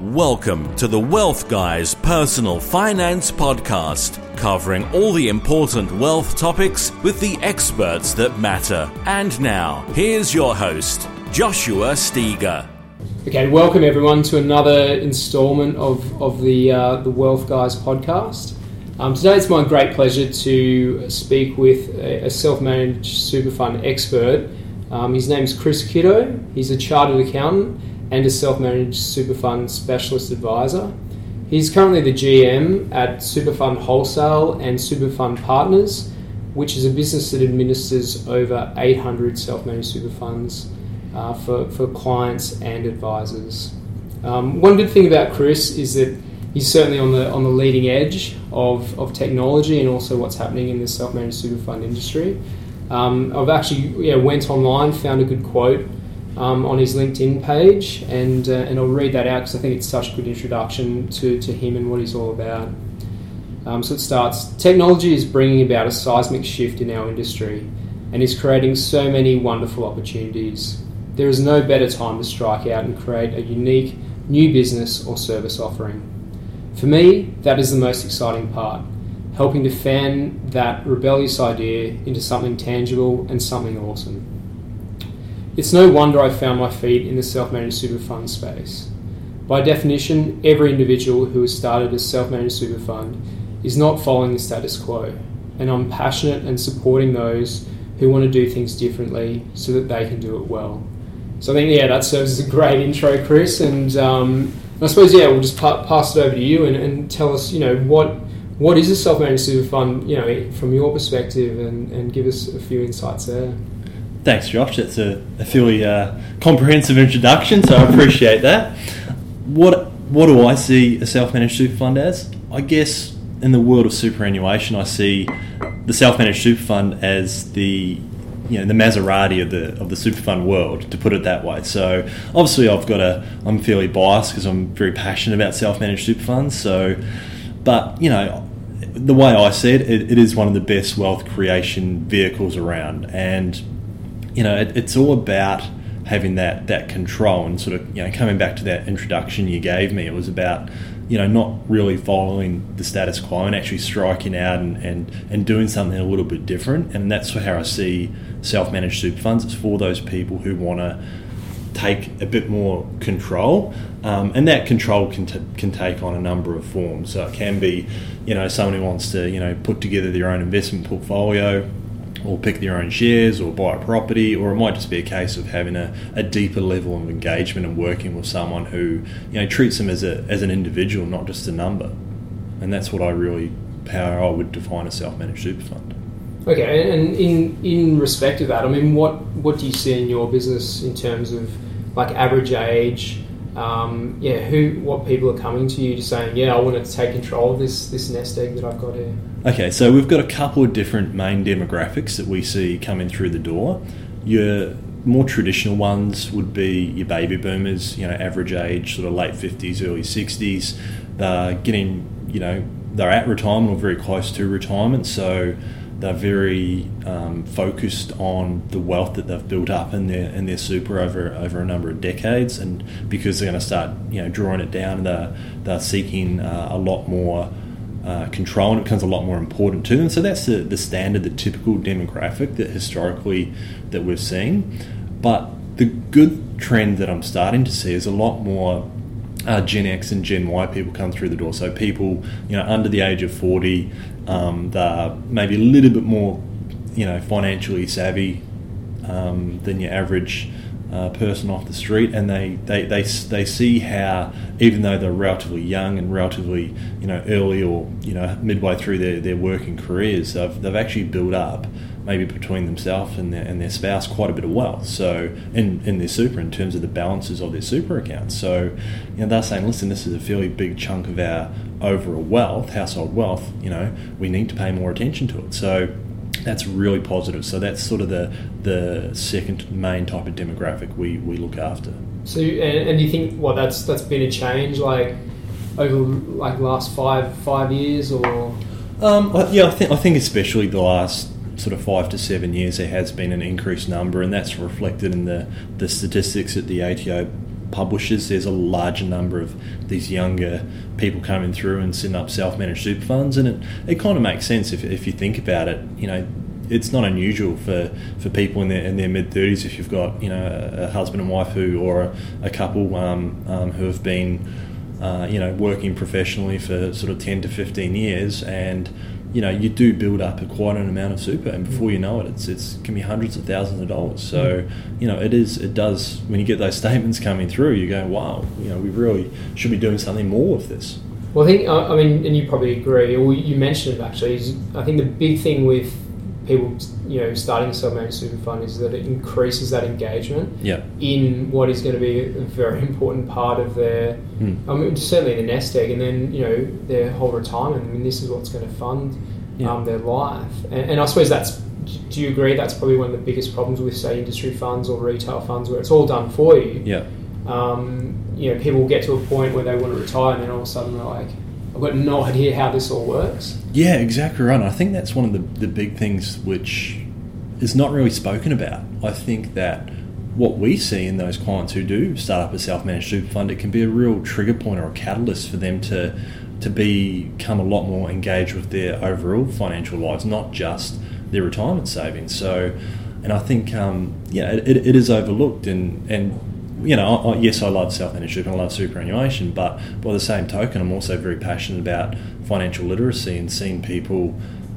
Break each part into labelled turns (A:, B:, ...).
A: Welcome to the Wealth Guys Personal Finance Podcast, covering all the important wealth topics with the experts that matter. And now, here's your host, Joshua Steger.
B: Okay, welcome everyone to another instalment of, of the, uh, the Wealth Guys podcast. Um, today it's my great pleasure to speak with a, a self managed super fund expert. Um, his name is Kris Kitto, He's a chartered accountant and a self managed super fund specialist advisor. He's currently the GM at Superfund Wholesale and Superfund Partners, which is a business that administers over 800 self managed super funds uh, for, for clients and advisors. Um, one good thing about Kris is that he's certainly on the on the leading edge of, of technology and also what's happening in the self managed super fund industry. Um, I've actually yeah, went online, found a good quote um, on his LinkedIn page, and uh, and I'll read that out because I think it's such a good introduction to, to him and what he's all about. Um, so it starts Technology is bringing about a seismic shift in our industry and is creating so many wonderful opportunities. There is no better time to strike out and create a unique new business or service offering. For me, that is the most exciting part helping to fan that rebellious idea into something tangible and something awesome. It's no wonder I found my feet in the self managed super fund space. By definition, every individual who has started a self managed super fund is not following the status quo, and I'm passionate and supporting those who want to do things differently so that they can do it well. So I think, yeah, that serves as a great intro, Kris, and um, I suppose, yeah, we'll just pa- pass it over to you and, and tell us, you know, what what is a self managed super fund, you know, from your perspective, and, and give us a few insights there.
C: Thanks, Josh. That's a, a fairly uh, comprehensive introduction, so I appreciate that. What what do I see a self-managed super fund as? I guess in the world of superannuation, I see the self-managed super fund as the you know the Maserati of the of the super fund world, to put it that way. So obviously, I've got a I'm fairly biased because I'm very passionate about self-managed super funds. So, but you know. The way I see it, it, it is one of the best wealth creation vehicles around, and you know, it, it's all about having that that control and sort of you know coming back to that introduction you gave me. It was about you know not really following the status quo and actually striking out and and, and doing something a little bit different. And that's how I see self-managed super funds. It's for those people who want to take a bit more control, um, and that control can t- can take on a number of forms. So it can be, you know, someone who wants to you know put together their own investment portfolio or pick their own shares or buy a property, or it might just be a case of having a, a deeper level of engagement and working with someone who you know treats them as a as an individual, not just a number. And that's what I really how I would define a self-managed super fund.
B: Okay, and in in respect of that, I mean, what what do you see in your business in terms of like average age? Um, yeah, who, what people are coming to you to saying, yeah, I want to take control of this this nest egg that I've got here.
C: Okay, so we've got a couple of different main demographics that we see coming through the door. Your more traditional ones would be your baby boomers, you know, average age sort of late fifties, early sixties. They're getting, you know, they're at retirement or very close to retirement, so they're very um, focused on the wealth that they've built up in their in their super over over a number of decades, and because they're going to start you know drawing it down, they're they're seeking uh, a lot more. Uh, control and it becomes a lot more important to them. So that's the, the standard, the typical demographic that historically that we've seen. But the good trend that I'm starting to see is a lot more uh, Gen X and Gen Y people come through the door. So people, you know, under the age of 40, um, they're maybe a little bit more, you know, financially savvy um, than your average uh, person off the street, and they, they, they, they see how even though they're relatively young and relatively, you know, early or you know midway through their, their working careers, they've, they've actually built up maybe between themselves and their, and their spouse quite a bit of wealth. So in, in their super, in terms of the balances of their super accounts. So you know they're saying, listen, this is a fairly big chunk of our overall wealth, household wealth. You know, we need to pay more attention to it. So that's really positive. So that's sort of the the second main type of demographic we, we look after.
B: So and, and you think well that's that's been a change like over like last five five years or
C: um, yeah I think I think especially the last sort of five to seven years there has been an increased number and that's reflected in the, the statistics that the ATO publishes. there's a larger number of these younger people coming through and setting up self-managed super funds, and it, it kind of makes sense if, if you think about it. You know, it's not unusual for, for people in their in their mid thirties if you've got you know a, a, husband and wife who or a, a couple um, um, who have been uh, you know working professionally for sort of ten to fifteen years and you know you do build up a quite an amount of super and before you know it it's it's can be hundreds of thousands of dollars. So mm. you know it is it does when you get those statements coming through you go wow you know we really should be doing something more with this.
B: Well I think I mean and you probably agree or you mentioned it actually is I think the big thing with people, you know, starting a self-managed super fund is that it increases that engagement
C: yeah.
B: in what is going to be a very important part of their, mm. I mean, certainly the nest egg, and then you know their whole retirement. I mean, this is what's going to fund yeah. um, their life, and, and I suppose that's. Do you agree that's probably one of the biggest problems with, say, industry funds or retail funds, where it's all done for you?
C: Yeah.
B: Um, you know, people get to a point where they want to retire, and then all of a sudden they're like, I've got no idea how this all works.
C: Yeah, exactly right. I think that's one of the, the big things which is not really spoken about. I think that what we see in those clients who do start up a self-managed super fund, it can be a real trigger point or a catalyst for them to to become a lot more engaged with their overall financial lives, not just their retirement savings. So, and I think um, yeah, it, it is overlooked, and and you know, yes, I love self-managed super and I love superannuation, but by the same token, I'm also very passionate about financial literacy and seeing people,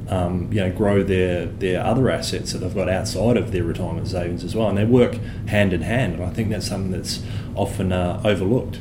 C: um, you know, grow their their other assets that they've got outside of their retirement savings as well, and they work hand in hand. And I think that's something that's often uh, overlooked.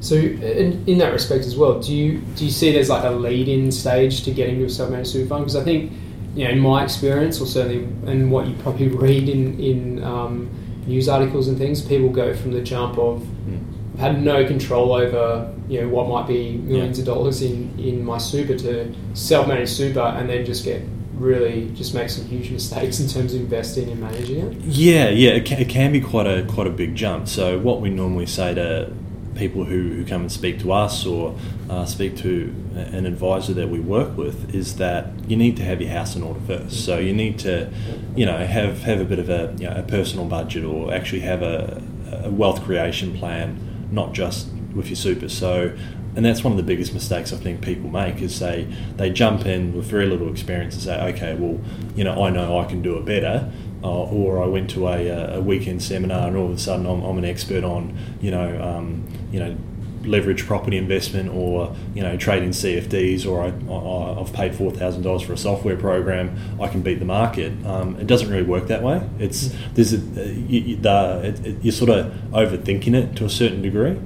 B: So, in, in that respect as well, do you do you see there's like a lead-in stage to getting to a self-managed super fund? Because I think, you know, in my experience, or certainly in what you probably read in in um, news articles and things, people go from the jump of mm. had no control over you know what might be millions yeah. of dollars in in my super to self-managed super, and then just get really just make some huge mistakes in terms of investing and managing it.
C: Yeah, yeah, it can, it can be quite a quite a big jump. So what we normally say to people who, who come and speak to us or uh, speak to an advisor that we work with is that you need to have your house in order first. So you need to, you know, have have a bit of a, you know, a personal budget or actually have a, a wealth creation plan, not just with your super. So and that's one of the biggest mistakes I think people make is they they jump in with very little experience and say, okay, well, you know, I know I can do it better, uh, or I went to a, a, weekend seminar and all of a sudden I'm, I'm an expert on, you know, um, you know, leverage property investment or you know trading CFDs or I, have paid four thousand dollars for a software program I can beat the market. Um, it doesn't really work that way. It's there's a, you, the, it, it, you're sort of overthinking it to a certain degree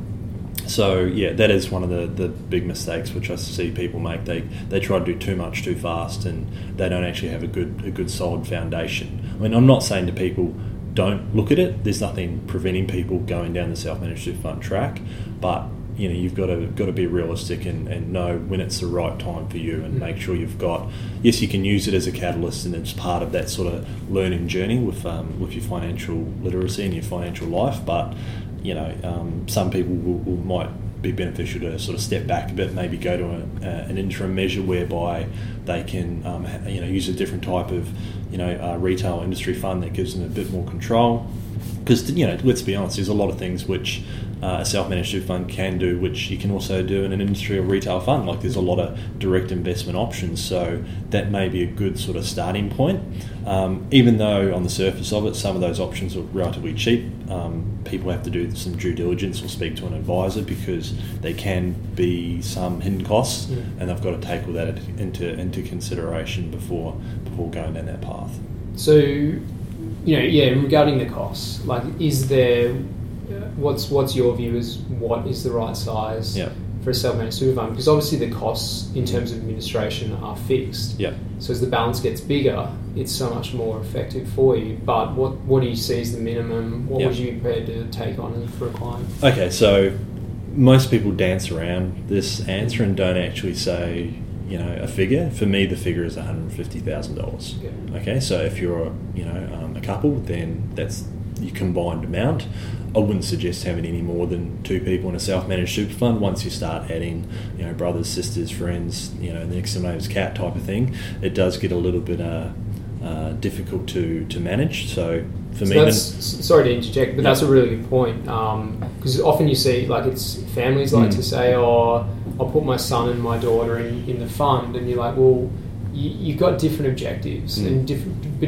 C: so yeah, that is one of the, the big mistakes which I see people make. They they try to do too much too fast, and they don't actually have a good a good solid foundation. I mean, I'm not saying to people don't look at it. There's nothing preventing people going down the self-managed super fund track, but you know you've got to got to be realistic and, and know when it's the right time for you and mm. make sure you've got yes you can use it as a catalyst and it's part of that sort of learning journey with um, with your financial literacy and your financial life but you know, um, some people will, will, might be beneficial to sort of step back a bit, maybe go to a, uh, an interim measure whereby they can, um, you know, use a different type of, you know, uh, retail industry fund that gives them a bit more control. Because you know, let's be honest, there's a lot of things which uh, a self-managed super fund can do, which you can also do in an industry or retail fund. Like there's a lot of direct investment options, so that may be a good sort of starting point. Um, even though on the surface of it, some of those options are relatively cheap, um, people have to do some due diligence or speak to an advisor because there can be some hidden costs, yeah. and they've got to take all that into into consideration before before going down that path.
B: So, you know, yeah, regarding the costs, like, is there what's what's your view is what is the right size
C: yeah.
B: for a self-managed super fund? Because obviously the costs in terms of administration are fixed.
C: Yeah.
B: So as the balance gets bigger, it's so much more effective for you. But what what do you see as the minimum? What yeah. would you be prepared to take on for a client?
C: Okay, so most people dance around this answer and don't actually say you know a figure. For me, the figure is one hundred fifty thousand dollars. Okay, so if you're you know um, a couple, then that's your combined amount. I wouldn't suggest having any more than two people in a self-managed super fund. Once you start adding, you know, brothers, sisters, friends, you know, the next to neighbour's cat type of thing, it does get a little bit uh, uh, difficult to, to manage. So for
B: So
C: me.
B: that's, s- sorry to interject, but
C: Yeah.
B: that's a really good point. Because often you see, like, it's families like
C: Mm.
B: to say, "Oh, I'll put my son and my daughter in, in the fund," and you're like, "Well, you, you've got different objectives
C: Mm.
B: and different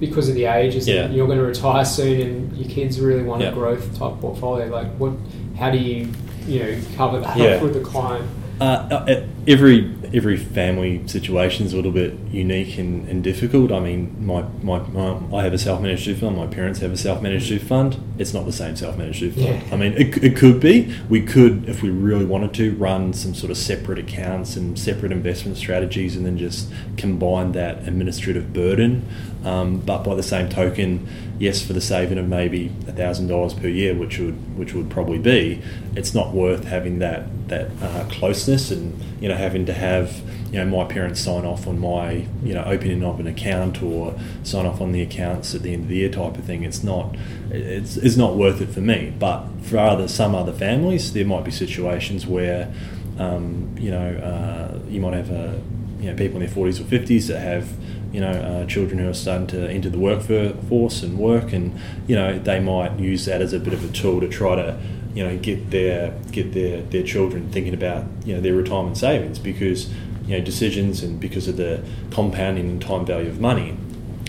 B: because of the ages.
C: Yeah.
B: And you're going to retire soon, and your kids really want
C: Yeah.
B: a growth type portfolio. Like, what? How do you, you know, cover that
C: Yeah.
B: with the client?
C: Uh, uh, every every family situation is a little bit unique and, and difficult. I mean, my, my, my I have a self managed super fund. My parents have a self managed super fund. It's not the same self managed super fund.
B: Yeah.
C: I mean, it, it could be. We could, if we really wanted to, run some sort of separate accounts and separate investment strategies, and then just combine that administrative burden. Um, but by the same token, yes, for the saving of maybe thousand dollars per year, which would which would probably be, it's not worth having that that uh, closeness and you know having to have you know my parents sign off on my you know opening of an account or sign off on the accounts at the end of the year type of thing. It's not it's, it's not worth it for me. But for other some other families, there might be situations where um, you know uh, you might have a you know people in their forties or fifties that have you know uh, children who are starting to enter the workforce and work, and you know they might use that as a bit of a tool to try to you know get their get their their children thinking about you know their retirement savings because you know decisions and because of the compounding and time value of money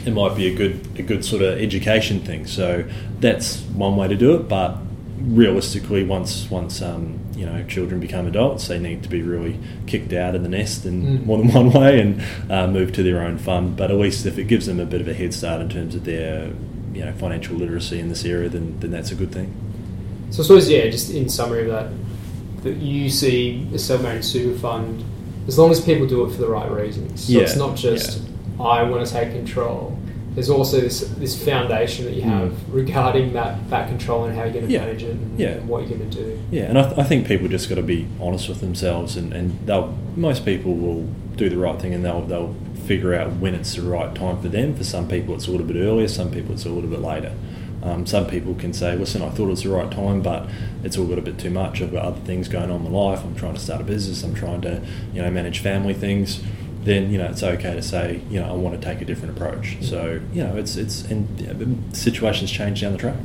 C: it might be a good a good sort of education thing. So that's one way to do it but realistically once once um, you know children become adults they need to be really kicked out of the nest in
B: Mm.
C: more than one way and uh, move to their own fund but at least if it gives them a bit of a head start in terms of their you know financial literacy in this area then, then that's a good thing
B: So I suppose, yeah, just in summary of that, that you see a self-managed super fund, as long as people do it for the right reasons. So it's not just I want to take control. There's also this this foundation that you
C: Mm.
B: have regarding that, that control and how you're going to
C: Yeah,
B: manage it and,
C: yeah.
B: and what you're going to do.
C: Yeah, and I, th- I think people just got to be honest with themselves, and, and they'll most people will do the right thing, and they'll they'll figure out when it's the right time for them. For some people, it's a little bit earlier. Some people, it's a little bit later. Um, some people can say, "Listen, I thought it was the right time, but it's all got a bit too much. I've got other things going on in my life. I'm trying to start a business. I'm trying to, you know, manage family things." Then you know it's okay to say, you know, I want to take a different approach. So you know, it's it's and situations change down the track.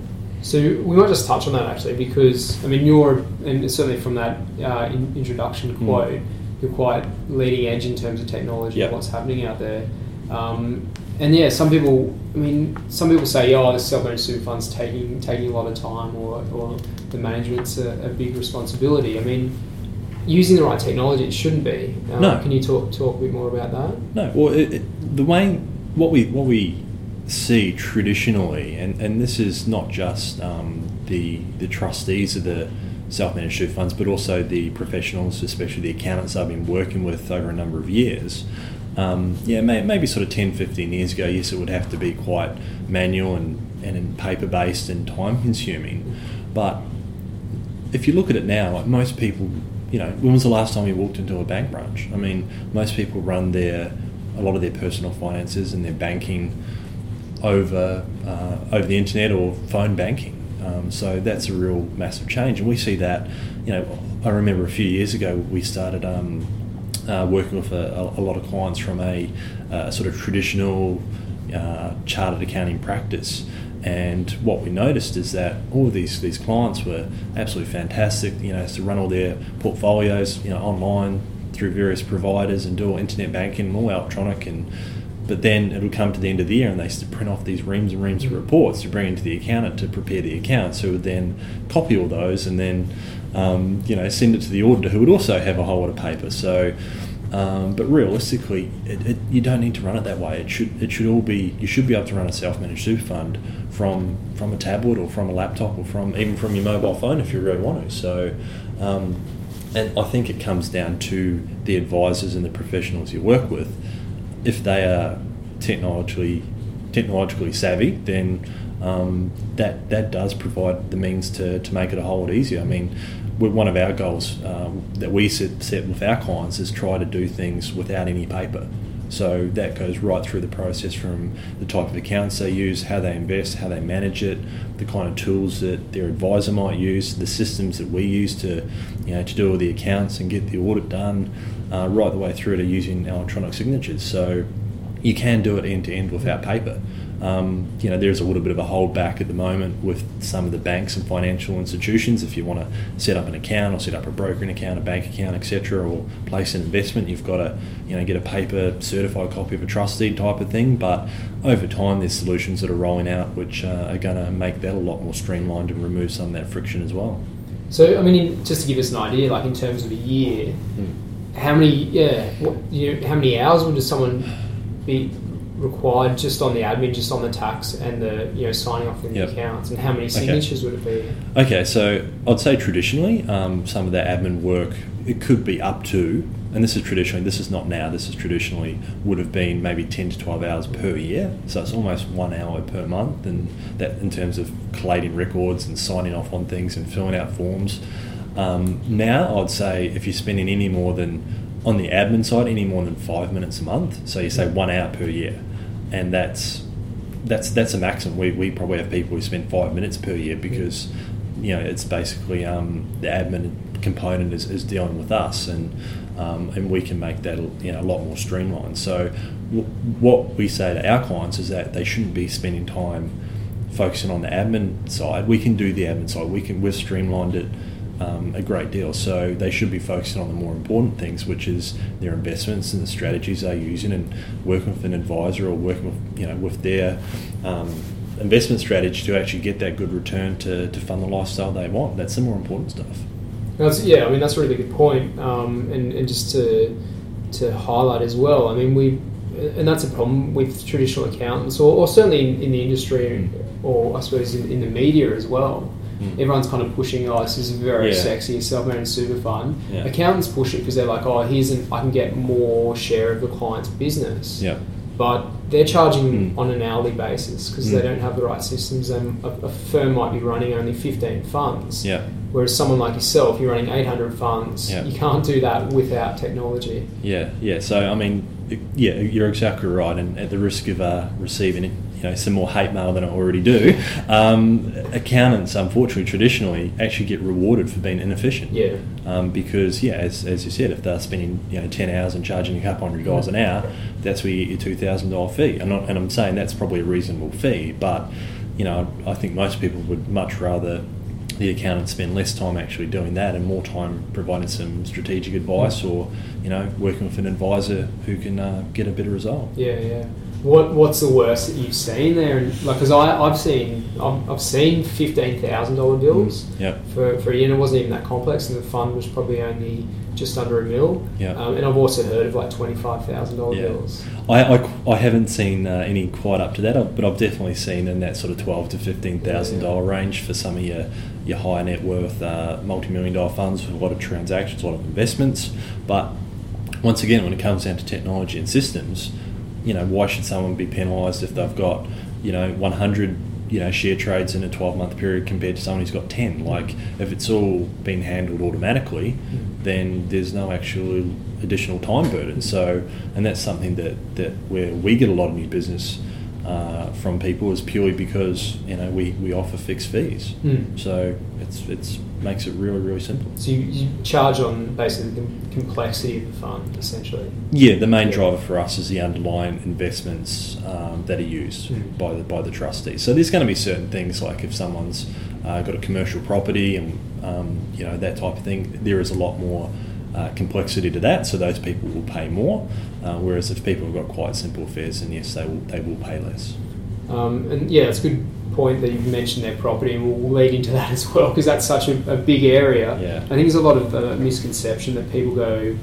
B: So we might just touch on that actually, because I mean, you're and certainly from that uh, in, introduction
C: Mm.
B: quote, you're quite leading edge in terms of technology
C: Yeah.
B: and what's happening out there. Um, and yeah, some people, I mean, some people say, oh, the self-managed super fund's taking taking a lot of time, or, or the management's a, a big responsibility. I mean, using the right technology, it shouldn't be. Um,
C: No.
B: Can you talk talk a bit more about that?
C: No, well, it, it, the way what we what we see traditionally, and, and this is not just um, the the trustees of the self-managed super funds, but also the professionals, especially the accountants I've been working with over a number of years. Um, yeah, may, maybe sort of 10, 15 years ago, yes, it would have to be quite manual and, and paper-based and time-consuming. But if you look at it now, like most people, you know, when was the last time you walked into a bank branch? I mean, most people run their a lot of their personal finances and their banking over uh, over the internet or phone banking. Um, so that's a real massive change, and we see that. You know, I remember a few years ago we started um, uh, working with a, a, lot of clients from a uh, sort of traditional uh, chartered accounting practice. And what we noticed is that all these, these clients were absolutely fantastic. You know, to run all their portfolios, you know, online through various providers and do all internet banking, all electronic. And but then it would come to the end of the year, and they used to print off these reams and reams of reports to bring into the accountant to prepare the accounts, who would then copy all those and then um, you know send it to the auditor, who would also have a whole lot of paper. So. Um, but realistically, it, it, you don't need to run it that way. It should it should all be you should be able to run a self-managed super fund from from a tablet or from a laptop or from even from your mobile phone if you really want to. So, um, and I think it comes down to the advisors and the professionals you work with. If they are technologically technologically savvy, then um, that that does provide the means to, to make it a whole lot easier. I mean, one of our goals um, that we set, set with our clients is try to do things without any paper. So that goes right through the process from the type of accounts they use, how they invest, how they manage it, the kind of tools that their advisor might use, the systems that we use to, you know, to do all the accounts and get the audit done, uh, right the way through to using electronic signatures. So you can do it end to end without paper. Um, you know, there's a little bit of a holdback at the moment with some of the banks and financial institutions. If you want to set up an account or set up a brokering account, a bank account, etc., or place an investment, you've got to, you know, get a paper certified copy of a trust deed type of thing. But over time, there's solutions that are rolling out which uh, are going to make that a lot more streamlined and remove some of that friction as well.
B: So, I mean, just to give us an idea, like in terms of a year,
C: Mm.
B: how many, yeah, what, you know, how many hours would someone be required just on the admin, just on the tax and the, you know, signing off in
C: Yep.
B: the accounts, and how many signatures would it be?
C: Okay, so I'd say traditionally, um, some of that admin work it could be up to, and this is traditionally, this is not now, this is traditionally would have been maybe ten to twelve hours per year. So it's almost one hour per month, and that in terms of collating records and signing off on things and filling out forms. Um, now I'd say if you're spending any more than on the admin side, any more than five minutes a month, so you say one hour per year, and that's that's that's a maximum. We, we probably have people who spend five minutes per year because you know it's basically um, the admin component is, is dealing with us and um, and we can make that you know a lot more streamlined. So w- what we say to our clients is that they shouldn't be spending time focusing on the admin side. We can do the admin side. We can we've streamlined it um, a great deal. So they should be focusing on the more important things, which is their investments and the strategies they're using, and working with an advisor or working with you know with their um, investment strategy to actually get that good return to, to fund the lifestyle they want. That's the more important stuff.
B: That's, yeah, I mean that's a really good point, um, and, and just to to highlight as well. I mean we, and that's a problem with traditional accountants, or, or certainly in, in the industry, or I suppose in, in the media as well.
C: Mm.
B: Everyone's kind of pushing, oh, this is very
C: Yeah.
B: sexy, self-managed super fund.
C: Yeah.
B: Accountants push it because they're like, oh, here's an, I can get more share of the client's business.
C: Yeah.
B: But they're charging
C: Mm.
B: on an hourly basis because
C: Mm.
B: they don't have the right systems, and a, a firm might be running only 15 funds.
C: Yeah.
B: Whereas someone like yourself, you're running 800 funds.
C: Yeah.
B: You can't do that without technology.
C: Yeah, yeah. So I mean, yeah, you're exactly right. And at the risk of uh, receiving, know, some more hate mail than I already do, um, accountants, unfortunately, traditionally actually get rewarded for being inefficient.
B: Yeah.
C: Um, because yeah, as, as you said, if they're spending you know ten hours and charging a couple hundred dollars an hour, that's where you get your two thousand dollar fee. Not, and I'm saying that's probably a reasonable fee, but you know, I think most people would much rather the accountant spend less time actually doing that and more time providing some strategic advice or you know working with an advisor who can uh, get a better result.
B: Yeah, yeah. What What's the worst that you've seen there? And like, because I I've seen I've, I've seen fifteen thousand dollar bills
C: Yep.
B: for for a year, and it wasn't even that complex, and the fund was probably only just under a mil.
C: Yeah.
B: Um, and I've also heard of like twenty five thousand dollar
C: Yeah.
B: bills.
C: I, I, I haven't seen uh, any quite up to that, but I've definitely seen in that sort of twelve to fifteen thousand dollar range for some of your your high net worth uh, multi million dollar funds with a lot of transactions, a lot of investments. But once again, when it comes down to technology and systems, you know, why should someone be penalised if they've got you know one hundred you know share trades in a twelve month period compared to someone who's got ten? Like if it's all been handled automatically, then there's no actual additional time burden. So, and that's something that, that where we get a lot of new business uh, from people is purely because you know we, we offer fixed fees.
B: Mm.
C: So it's it's makes it really really simple.
B: So you, you charge on basically the complexity of the fund, essentially.
C: Yeah, the main
B: Yeah.
C: driver for us is the underlying investments um, that are used
B: Mm.
C: by the by the trustee. So there's going to be certain things like if someone's uh, got a commercial property and um, you know that type of thing, there is a lot more uh, complexity to that. So those people will pay more. Uh, whereas if people have got quite simple affairs, then yes, they will they will pay less.
B: Um, and yeah, it's good point that you've mentioned their property, and we'll, lead into that as well because that's such a, a big area.
C: Yeah.
B: I think there's a lot of uh, misconception that people go,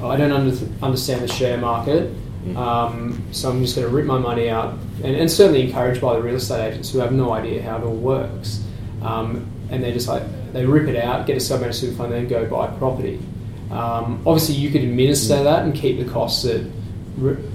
B: "Oh, I don't under- understand the share market,
C: Mm.
B: um, so I'm just going to rip my money out. And, and certainly encouraged by the real estate agents who have no idea how it all works. Um, and they're just like, they rip it out, get a sub-managed super fund, then go buy property. Um, obviously, you could administer
C: Mm.
B: that and keep the costs at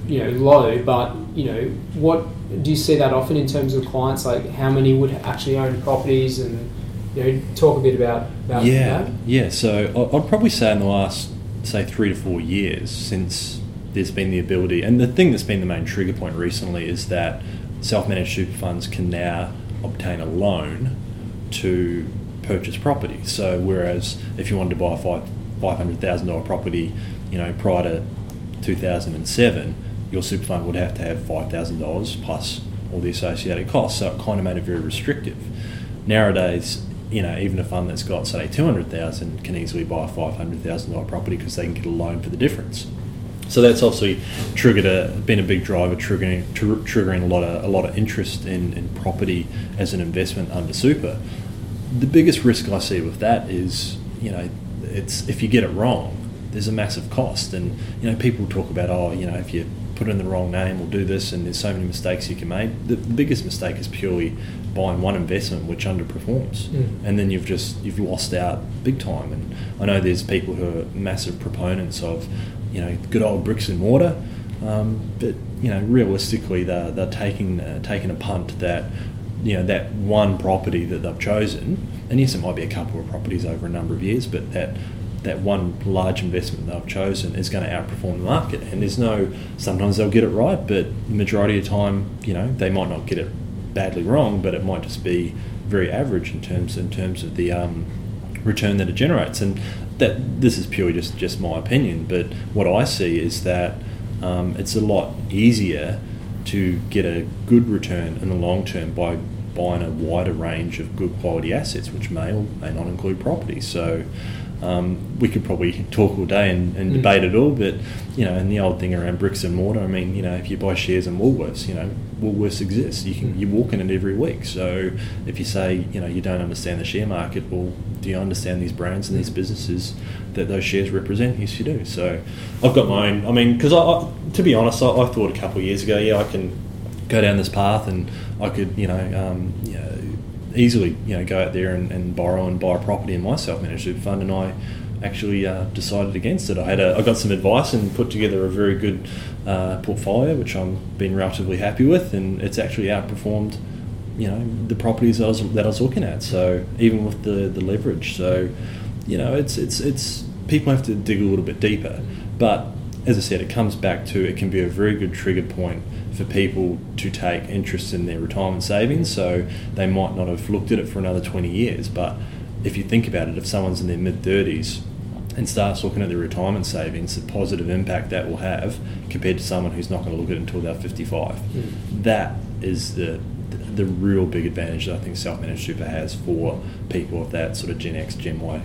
B: you know low, but you know what do you see that often in terms of clients? Like how many would actually own properties, and you know talk a bit about about
C: Yeah,
B: that.
C: yeah. So I'd probably say in the last, say, three to four years since there's been the ability, and the thing that's been the main trigger point recently is that self-managed super funds can now obtain a loan to purchase property. So whereas if you wanted to buy a five five hundred thousand dollar property, you know, prior to two thousand and seven, your super fund would have to have five thousand dollars plus all the associated costs. So it kind of made it very restrictive. Nowadays, you know, even a fund that's got say two hundred thousand can easily buy a five hundred thousand dollar property because they can get a loan for the difference. So that's obviously triggered a been a big driver, triggering tr- triggering a lot of a lot of interest in, in property as an investment under super. The biggest risk I see with that is you know it's if you get it wrong, there's a massive cost, and you know people talk about oh you know if you put in the wrong name or do this, and there's so many mistakes you can make. The, biggest mistake is purely buying one investment which underperforms,
B: Mm.
C: and then you've just you've lost out big time. And I know there's people who are massive proponents of you know good old bricks and mortar, um, but you know realistically they're, they're taking uh, taking a punt that you know that one property that they've chosen, and yes, it might be a couple of properties over a number of years, but that that one large investment they've chosen is going to outperform the market. And there's no sometimes they'll get it right, but the majority of the time, you know, they might not get it badly wrong, but it might just be very average in terms in terms of the um, return that it generates. And that this is purely just just my opinion, but what I see is that um, it's a lot easier to get a good return in the long term by buying a wider range of good quality assets, which may or may not include property. So um, we could probably talk all day and, and
B: Mm.
C: debate it all, but you know, and the old thing around bricks and mortar. I mean, you know, if you buy shares in Woolworths, you know, Woolworths exists. You can you walk in it every week. So if you say you know you don't understand the share market, well, do you understand these brands and these businesses that those shares represent? Yes, you do. So I've got my own. I mean, because I, I, to be honest, I, I thought a couple of years ago, yeah, I can go down this path and I could, you know, um, you know easily, you know, go out there and, and borrow and buy a property. In my self-managed super fund, and I actually uh, decided against it. I had a, I got some advice and put together a very good uh, portfolio, which I'm been relatively happy with, and it's actually outperformed, you know, the properties I was that I was looking at. So even with the the leverage, so you know, it's it's it's people have to dig a little bit deeper, but as I said, it comes back to it can be a very good trigger point for people to take interest in their retirement savings. So they might not have looked at it for another 20 years, but if you think about it, if someone's in their mid 30s and starts looking at their retirement savings, the positive impact that will have compared to someone who's not going to look at it until they're 55, that is the the real big advantage that I think self-managed super has for people of that sort of Gen X, Gen Y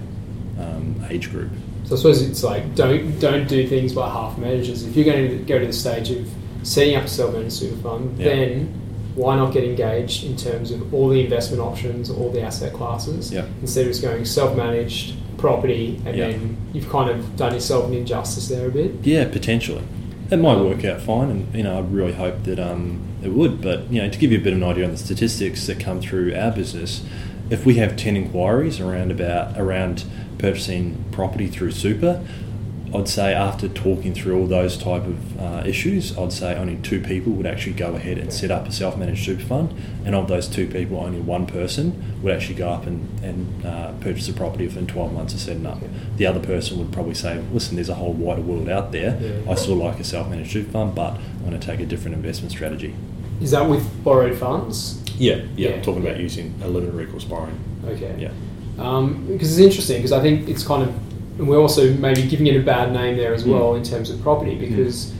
C: um, age group.
B: So I suppose it's like don't don't do things by half measures. If you're going to go to the stage of setting up a self-managed super fund,
C: Yeah.
B: then why not get engaged in terms of all the investment options, all the asset classes,
C: Yeah.
B: instead of just going self-managed property, and
C: Yeah.
B: then you've kind of done yourself an injustice there a bit.
C: Yeah, potentially. It might work out fine, and you know, I really hope that um, it would. But you know, to give you a bit of an idea on the statistics that come through our business, if we have ten inquiries around about around purchasing property through super, I'd say after talking through all those type of uh, issues, I'd say only two people would actually go ahead and set up a self-managed super fund, and of those two people, only one person would actually go up and, and uh, purchase a property within 12 months of setting up. The other person would probably say, listen, there's a whole wider world out there.
B: Yeah.
C: I still like a self-managed super fund, but I'm going to take a different investment strategy.
B: Is that with borrowed funds?
C: Yeah, yeah.
B: Yeah.
C: Talking about using a limited recourse borrowing.
B: Okay.
C: Yeah.
B: Um, because it's interesting because I think it's kind of, and we're also maybe giving it a bad name there as
C: Mm.
B: well in terms of property because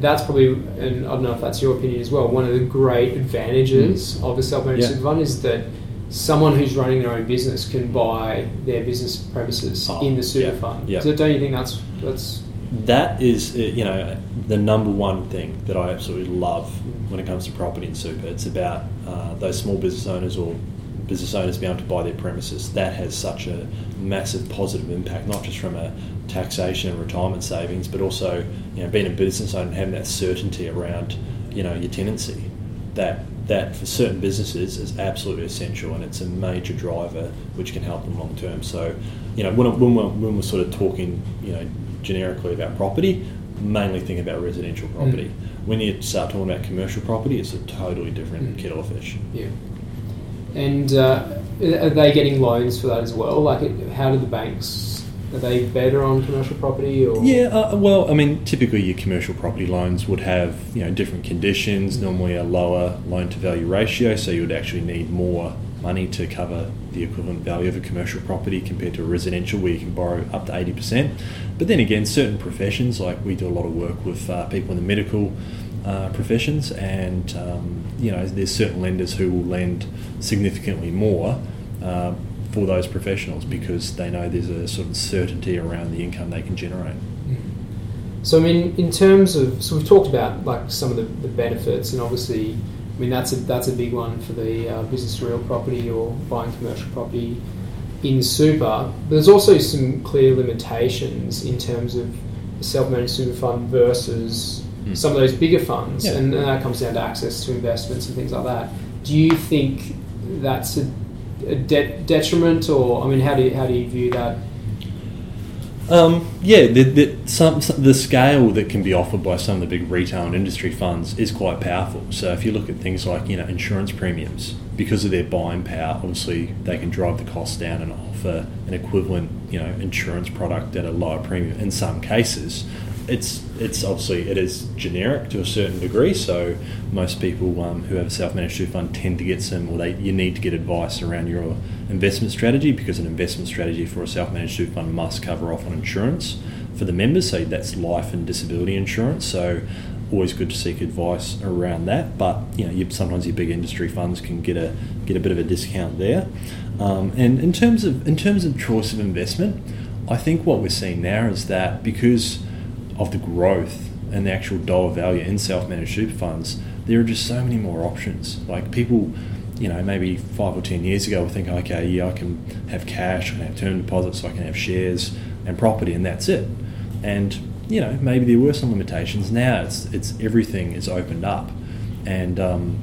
B: that's probably, and I don't know if that's your opinion as well, one of the great advantages of a self-managed
C: Mm. Yeah.
B: fund is that someone who's running their own business can buy their business premises
C: Oh,
B: in the super
C: yeah,
B: fund.
C: yeah.
B: So don't you think that's that's
C: That is, uh, you know, the number one thing that I absolutely love when it comes to property and super. It's about uh, those small business owners or business owners being able to buy their premises. That has such a massive positive impact, not just from a taxation and retirement savings, but also, you know, being a business owner and having that certainty around, you know, your tenancy. That that for certain businesses is absolutely essential, and it's a major driver which can help them long term. So, you know, when, when, we're, when we're sort of talking, you know, generically about property, mainly think about residential property. When you start talking about commercial property, it's a totally different
B: Mm.
C: kettle of fish.
B: yeah. And uh, are they getting loans for that as well? Like, it- how do the banks? Are they better on commercial property or?
C: Yeah, uh, well, I mean, typically your commercial property loans would have you know different conditions, normally a lower loan to value ratio, so you would actually need more money to cover the equivalent value of a commercial property compared to a residential where you can borrow up to eighty percent. But then again, certain professions, like we do a lot of work with uh, people in the medical uh, professions, and um, you know there's certain lenders who will lend significantly more uh, for those professionals because they know there's a sort of certainty around the income they can generate.
B: So I mean, in terms of so we've talked about like some of the, the benefits, and obviously, I mean that's a that's a big one for the uh, business real property or buying commercial property in super. There's also some clear limitations in terms of self-managed super fund versus
C: Mm.
B: some of those bigger funds,
C: Yeah.
B: and that comes down to access to investments and things like that. Do you think that's a, a de- detriment, or I mean, how do you, how do you view that?
C: Um, yeah, the, the, some, some, the scale that can be offered by some of the big retail and industry funds is quite powerful. So if you look at things like you know insurance premiums, because of their buying power, obviously they can drive the costs down and offer an equivalent you know insurance product at a lower premium. In some cases, it's it's obviously it is generic to a certain degree. So most people um, who have a self-managed super fund tend to get some, or they you need to get advice around your investment strategy because an investment strategy for a self-managed super fund must cover off on insurance for the members. So that's life and disability insurance. So always good to seek advice around that. But you know, you, sometimes your big industry funds can get a get a bit of a discount there. Um, and in terms of in terms of choice of investment, I think what we're seeing now is that because of the growth and the actual dollar value in self-managed super funds, there are just so many more options. Like people, you know, maybe five or ten years ago were thinking, okay, yeah, I can have cash, I can have term deposits, I can have shares and property, and that's it. And you know, maybe there were some limitations. Now it's it's everything is opened up, and um,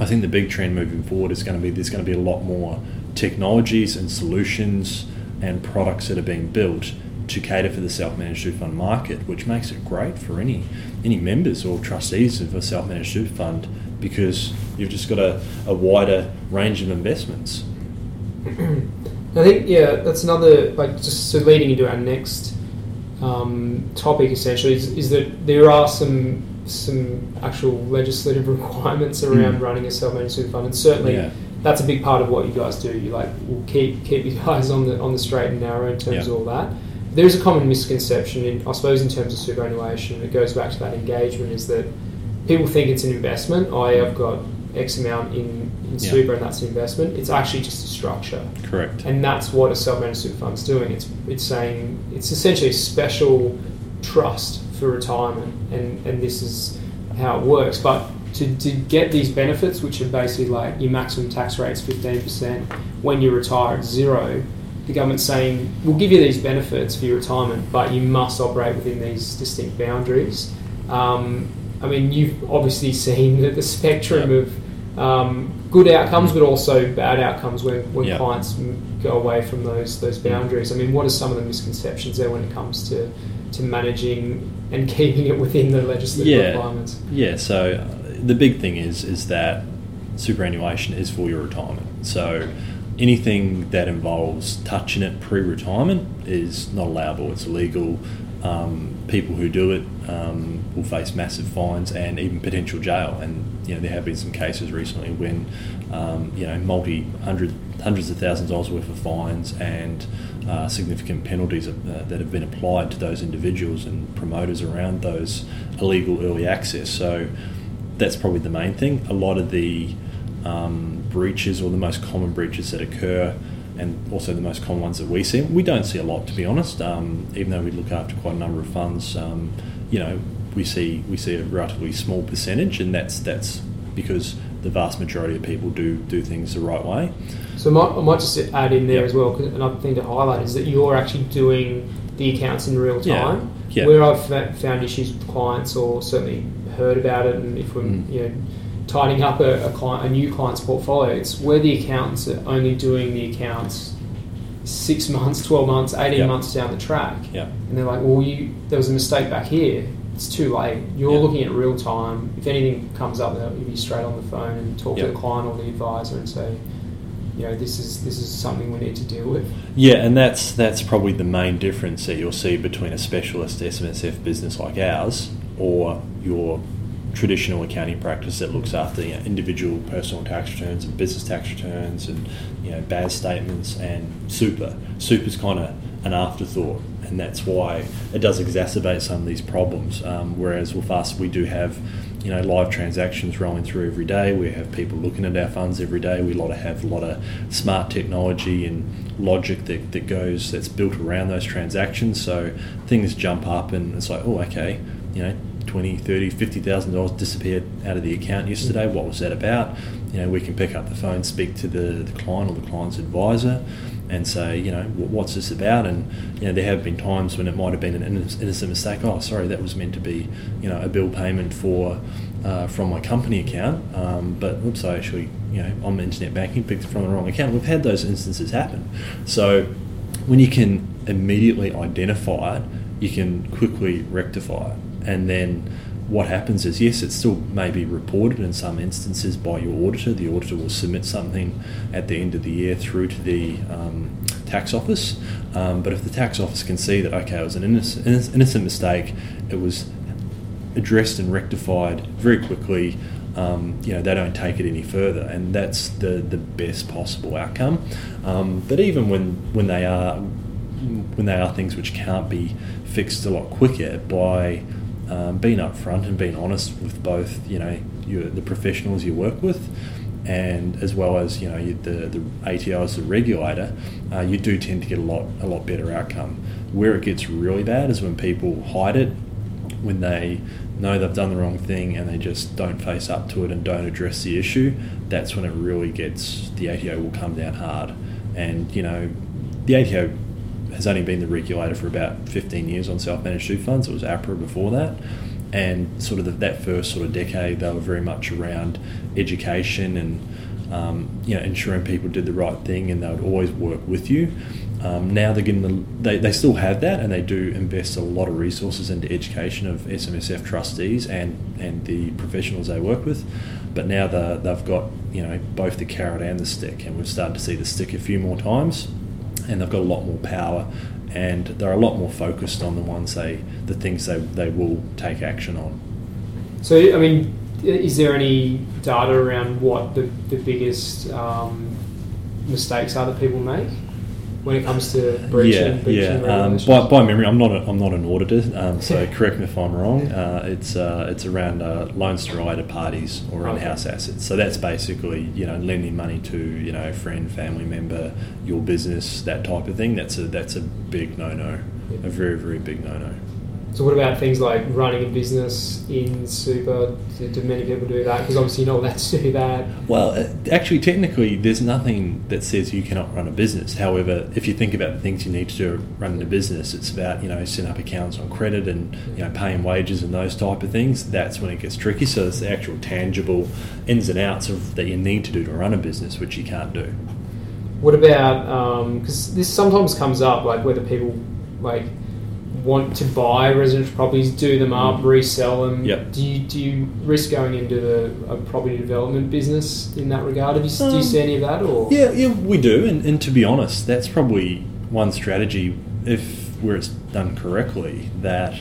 C: I think the big trend moving forward is going to be there's going to be a lot more technologies and solutions and products that are being built to cater for the self-managed super fund market, which makes it great for any any members or trustees of a self-managed super fund because you've just got a, a wider range of investments.
B: I think yeah, that's another like just so leading into our next um, topic essentially is, is that there are some some actual legislative requirements around
C: Mm.
B: running a self-managed super fund, and certainly
C: Yeah.
B: that's a big part of what you guys do. You like will keep keep you guys on the on the straight and narrow in terms
C: Yeah.
B: of all that. There is a common misconception, in, I suppose, in terms of superannuation. It goes back to that engagement. Is that people think it's an investment. I have got X amount in, in
C: Yeah.
B: super, and that's an investment. It's actually just a structure
C: Correct.
B: and that's what a self-managed super fund's doing. It's it's saying it's essentially a special trust for retirement, and and this is how it works. But to, to get these benefits, which are basically like your maximum tax rate is fifteen percent when you retire at zero, the government's saying we'll give you these benefits for your retirement, but you must operate within these distinct boundaries. Um, I mean, you've obviously seen the, the spectrum
C: Yeah.
B: of um, good outcomes, but also bad outcomes when, when
C: Yeah.
B: clients go away from those those boundaries. I mean, what are some of the misconceptions there when it comes to to managing and keeping it within the legislative
C: Yeah.
B: requirements?
C: Yeah, so uh, the big thing is is that superannuation is for your retirement. So anything that involves touching it pre-retirement is not allowable. It's illegal. Um, people who do it um, will face massive fines and even potential jail. And you know there have been some cases recently when um, you know multi hundred hundreds of thousands of dollars worth of fines and uh, significant penalties uh, that have been applied to those individuals and promoters around those illegal early access. So that's probably the main thing. A lot of the um, breaches or the most common breaches that occur and also the most common ones that we see. We don't see a lot, to be honest. Um, even though we look after quite a number of funds, um, you know, we see we see a relatively small percentage, and that's that's because the vast majority of people do do things the right way.
B: So I might, I might just add in there
C: Yep.
B: as well. another thing to highlight is that you're actually doing the accounts in real time.
C: Yeah.
B: Where I've found issues with clients, or certainly heard about it, and if we're
C: Mm.
B: you know tidying up a, a client, a new client's portfolio, it's where the accountants are only doing the accounts six months, twelve months, eighteen
C: Yep.
B: months down the track,
C: Yeah,
B: and they're like, "Well, you there was a mistake back here." It's too late. You're
C: Yeah.
B: looking at real time. If anything comes up, they'll be straight on the phone and talk to the client or the advisor and say, you know, this is this is something we need to deal with.
C: yeah, and that's that's probably the main difference that you'll see between a specialist SMSF business like ours or your traditional accounting practice that looks after you know, individual personal tax returns and business tax returns and you know BAS statements and super. Super's kind of an afterthought, and that's why it does exacerbate some of these problems. Um, whereas with us, we do have you know live transactions rolling through every day. We have people looking at our funds every day. We lot of have a lot of smart technology and logic that, that goes that's built around those transactions. So things jump up and it's like, oh, okay, you know, 20, 30, 50,000 dollars disappeared out of the account yesterday. What was that about? You know, we can pick up the phone, speak to the, the client or the client's advisor and say, you know, what's this about? And you know, there have been times when it might have been an innocent mistake. Oh, sorry, that was meant to be, you know, a bill payment for uh, from my company account, um, but oops, I actually, you know, on internet banking picked it from the wrong account. We've had those instances happen. So when you can immediately identify it, you can quickly rectify it, and then what happens is yes, it still may be reported in some instances by your auditor. The auditor will submit something at the end of the year through to the um, tax office. Um, but if the tax office can see that okay, it was an innocent, innocent mistake, it was addressed and rectified very quickly. Um, you know they don't take it any further, and that's the the best possible outcome. Um, but even when when they are when they are things which can't be fixed a lot quicker by um, being upfront and being honest with both, you know, the professionals you work with, and as well as you know you, the the ATO as the regulator, uh, you do tend to get a lot a lot better outcome. Where it gets really bad is when people hide it, when they know they've done the wrong thing and they just don't face up to it and don't address the issue. That's when it really gets the ATO will come down hard, and you know, the ATO has only been the regulator for about 15 years on self-managed super funds. It was APRA before that, and sort of the, that first sort of decade, they were very much around education and um, you know ensuring people did the right thing, and they would always work with you. Um, now they're getting the, they, they still have that, and they do invest a lot of resources into education of SMSF trustees and and the professionals they work with. But now the, they've got you know both the carrot and the stick, and we've started to see the stick a few more times and they've got a lot more power and they're a lot more focused on the ones they the things they, they will take action on.
B: So I mean, is there any data around what the, the biggest um, mistakes that people make? When it comes to breaching,
C: yeah, breaching yeah. Um, by, by memory, I'm not a, I'm not an auditor, um, so correct me if I'm wrong. Uh, it's uh, it's around uh, loans to related parties or in-house assets. So that's basically you know lending money to you know friend, family member, your business, that type of thing. That's a that's a big no-no, a very very big no-no.
B: So what about things like running a business in super? Do, do many people do that? Because obviously you're not allowed to do that.
C: Well, uh, actually, technically, there's nothing that says you cannot run a business. However, if you think about the things you need to do running a business, it's about you know setting up accounts on credit and you know paying wages and those type of things. That's when it gets tricky. So it's the actual tangible ins and outs of that you need to do to run a business, which you can't do.
B: What about because um, this sometimes comes up like whether people like want to buy residential properties, do them up, mm. resell them.
C: Yep.
B: Do you do you risk going into the, a property development business in that regard? Have you, um, do you see any of that? Or
C: yeah, yeah, we do. And, and to be honest, that's probably one strategy if where it's done correctly that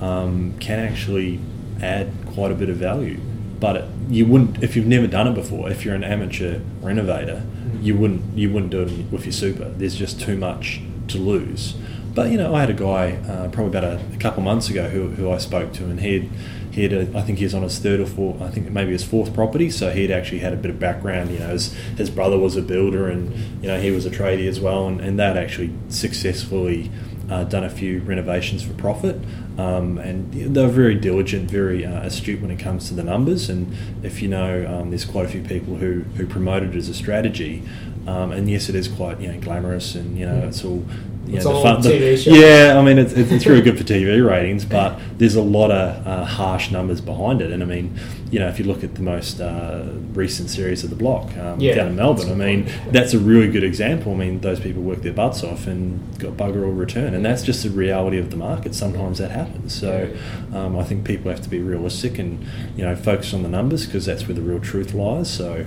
C: um, can actually add quite a bit of value. But it, you wouldn't if you've never done it before. If you're an amateur renovator, mm. you wouldn't you wouldn't do it with your super. There's just too much to lose. But you know, I had a guy uh, probably about a, a, couple months ago who, who I spoke to, and he had he had a, I think he was on his third or fourth, I think maybe his fourth property. So he had actually had a bit of background. You know, his, his brother was a builder, and you know he was a tradie as well, and, and that actually successfully uh, done a few renovations for profit. Um, and they're very diligent, very uh, astute when it comes to the numbers. And if you know, um, there's quite a few people who, who promote it as a strategy. Um, and yes, it is quite you know glamorous, and you know it's all
B: you it's know, the fun, TV
C: show. Yeah, I mean, it's, it's really good for TV ratings, but there's a lot of uh, harsh numbers behind it. And I mean, you know, if you look at the most uh, recent series of The Block um, yeah, down in Melbourne, I mean, that's a really good example. I mean, those people work their butts off and got bugger all return. And that's just the reality of the market. Sometimes that happens. So um, I think people have to be realistic and, you know, focus on the numbers because that's where the real truth lies. So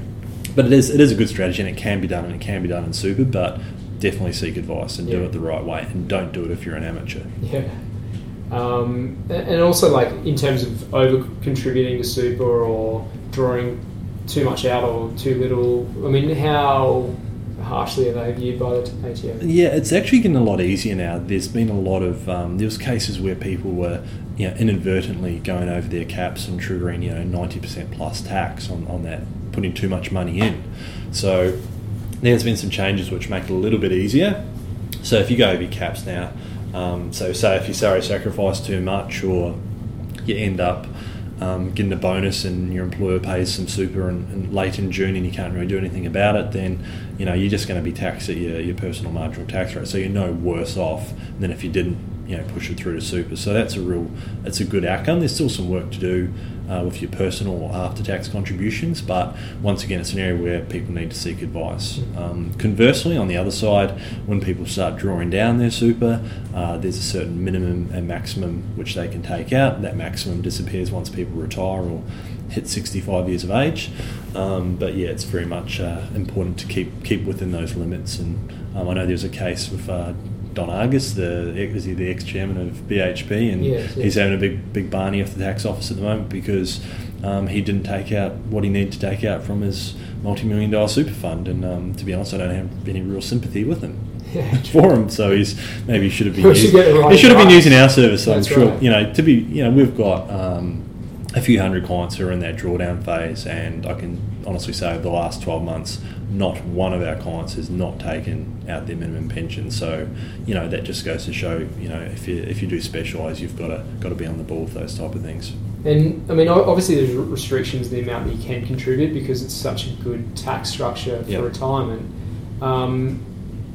C: but it is it is a good strategy and it can be done and it can be done in super but definitely seek advice and yeah. do it the right way, and don't do it if you're an amateur.
B: Yeah. Um, and also, like in terms of over contributing to super or drawing too much out or too little. I mean, how harshly are they viewed by the ATO?
C: Yeah, it's actually getting a lot easier now. There's been a lot of um, there was cases where people were you know, inadvertently going over their caps and triggering you know ninety percent plus tax on, on that, putting too much money in. So there's been some changes which make it a little bit easier. So if you go over your caps now, um, so say if you salary sacrifice too much or you end up um, getting a bonus and your employer pays some super and, and, late in June and you can't really do anything about it, then you know you're just going to be taxed at your, your personal marginal tax rate. So you're no worse off than if you didn't you know push it through to super. So that's a real that's a good outcome. There's still some work to do uh, with your personal after tax contributions, but once again, it's an area where people need to seek advice. Um, conversely, on the other side, when people start drawing down their super, uh, there's a certain minimum and maximum which they can take out. That maximum disappears once people retire or hit 65 years of age. Um, but yeah, it's very much uh, important to keep keep within those limits. And um, I know there's a case with uh, Don Argus, the is he the ex chairman of BHP, and
B: yes, yes.
C: he's having a big big barney off the tax office at the moment because um, he didn't take out what he needed to take out from his multi million dollar super fund. And um, to be honest, I don't have any real sympathy with him.
B: Yeah,
C: for him, so he's maybe he should have been.
B: We should
C: using,
B: right
C: he should have been using our service. So I'm sure
B: right.
C: you know to be you know we've got um, a few hundred clients who are in that drawdown phase, and I can honestly say over the last 12 months, not one of our clients has not taken out their minimum pension. So, you know, that just goes to show, you know, if you if you do specialise, you've got to got to be on the ball with those type of things.
B: And I mean, obviously, there's restrictions in the amount that you can contribute because it's such a good tax structure for
C: Yep.
B: retirement. Um,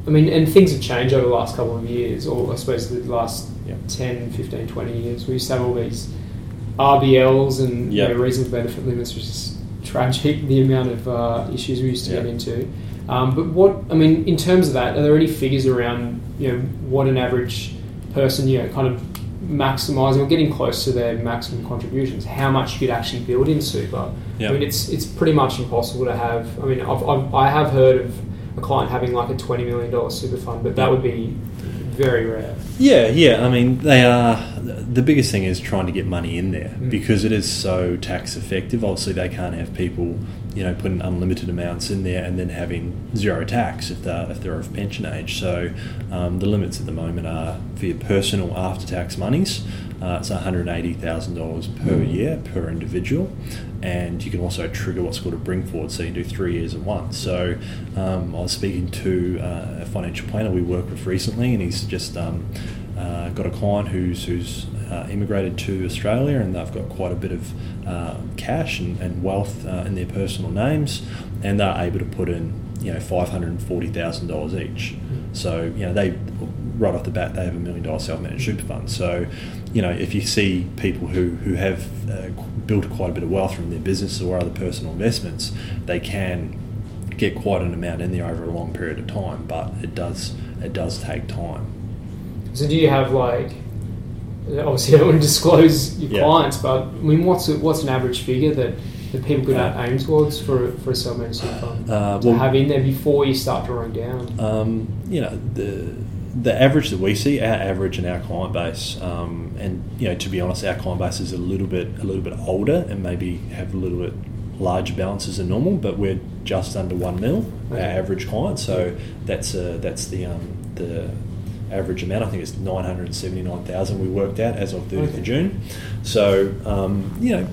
B: I mean, and things have changed over the last couple of years, or I suppose the last
C: Yep.
B: 10, 15, 20 years. We used to have all these RBLs and
C: Yep.
B: you know, reasonable benefit limits, which is tragic, the amount of uh, issues we used to
C: Yep.
B: get into. Um, but what, I mean, in terms of that, are there any figures around, you know, what an average person, you know, kind of maximising or getting close to their maximum contributions, how much you could actually build in super?
C: Yep.
B: I mean, it's it's pretty much impossible to have. I mean, I've, I've, I have heard of a client having like a twenty million dollar super fund, but that would be very rare.
C: Yeah, yeah. I mean, they are. The biggest thing is trying to get money in there
B: Mm.
C: because it is so tax effective. Obviously, they can't have people, you know, putting unlimited amounts in there and then having zero tax if they're if they're of pension age. So, um, the limits at the moment are for your personal after tax monies. Uh, it's one hundred eighty thousand dollars per
B: Mm.
C: year per individual, and you can also trigger what's called a bring forward, so you can do three years at once. So, um, I was speaking to uh, a financial planner we worked with recently, and he's just um, uh, got a client who's who's uh, immigrated to Australia, and they've got quite a bit of uh, cash and, and wealth uh, in their personal names, and they're able to put in you know five hundred and forty thousand dollars each. So you know they right off the bat they have a million dollar self managed super fund. So you know if you see people who who have uh, built quite a bit of wealth from their business or other personal investments, they can get quite an amount in there over a long period of time. But it does it does take time.
B: So do you have like? Obviously, I don't want to disclose your
C: Yeah.
B: clients, but I mean, what's a, what's an average figure that, that people could
C: Uh,
B: aim towards for for a self-managed super fund
C: Uh,
B: to have in there before you start drawing down?
C: Um, you know the the average that we see, our average in our client base, um, and you know to be honest, our client base is a little bit a little bit older and maybe have a little bit larger balances than normal, but we're just under one mil,
B: Okay.
C: our average client. So that's uh, that's the um, the average amount. I think it's nine hundred seventy nine thousand. We worked out as of thirtieth
B: Okay.
C: of June. So um, you know.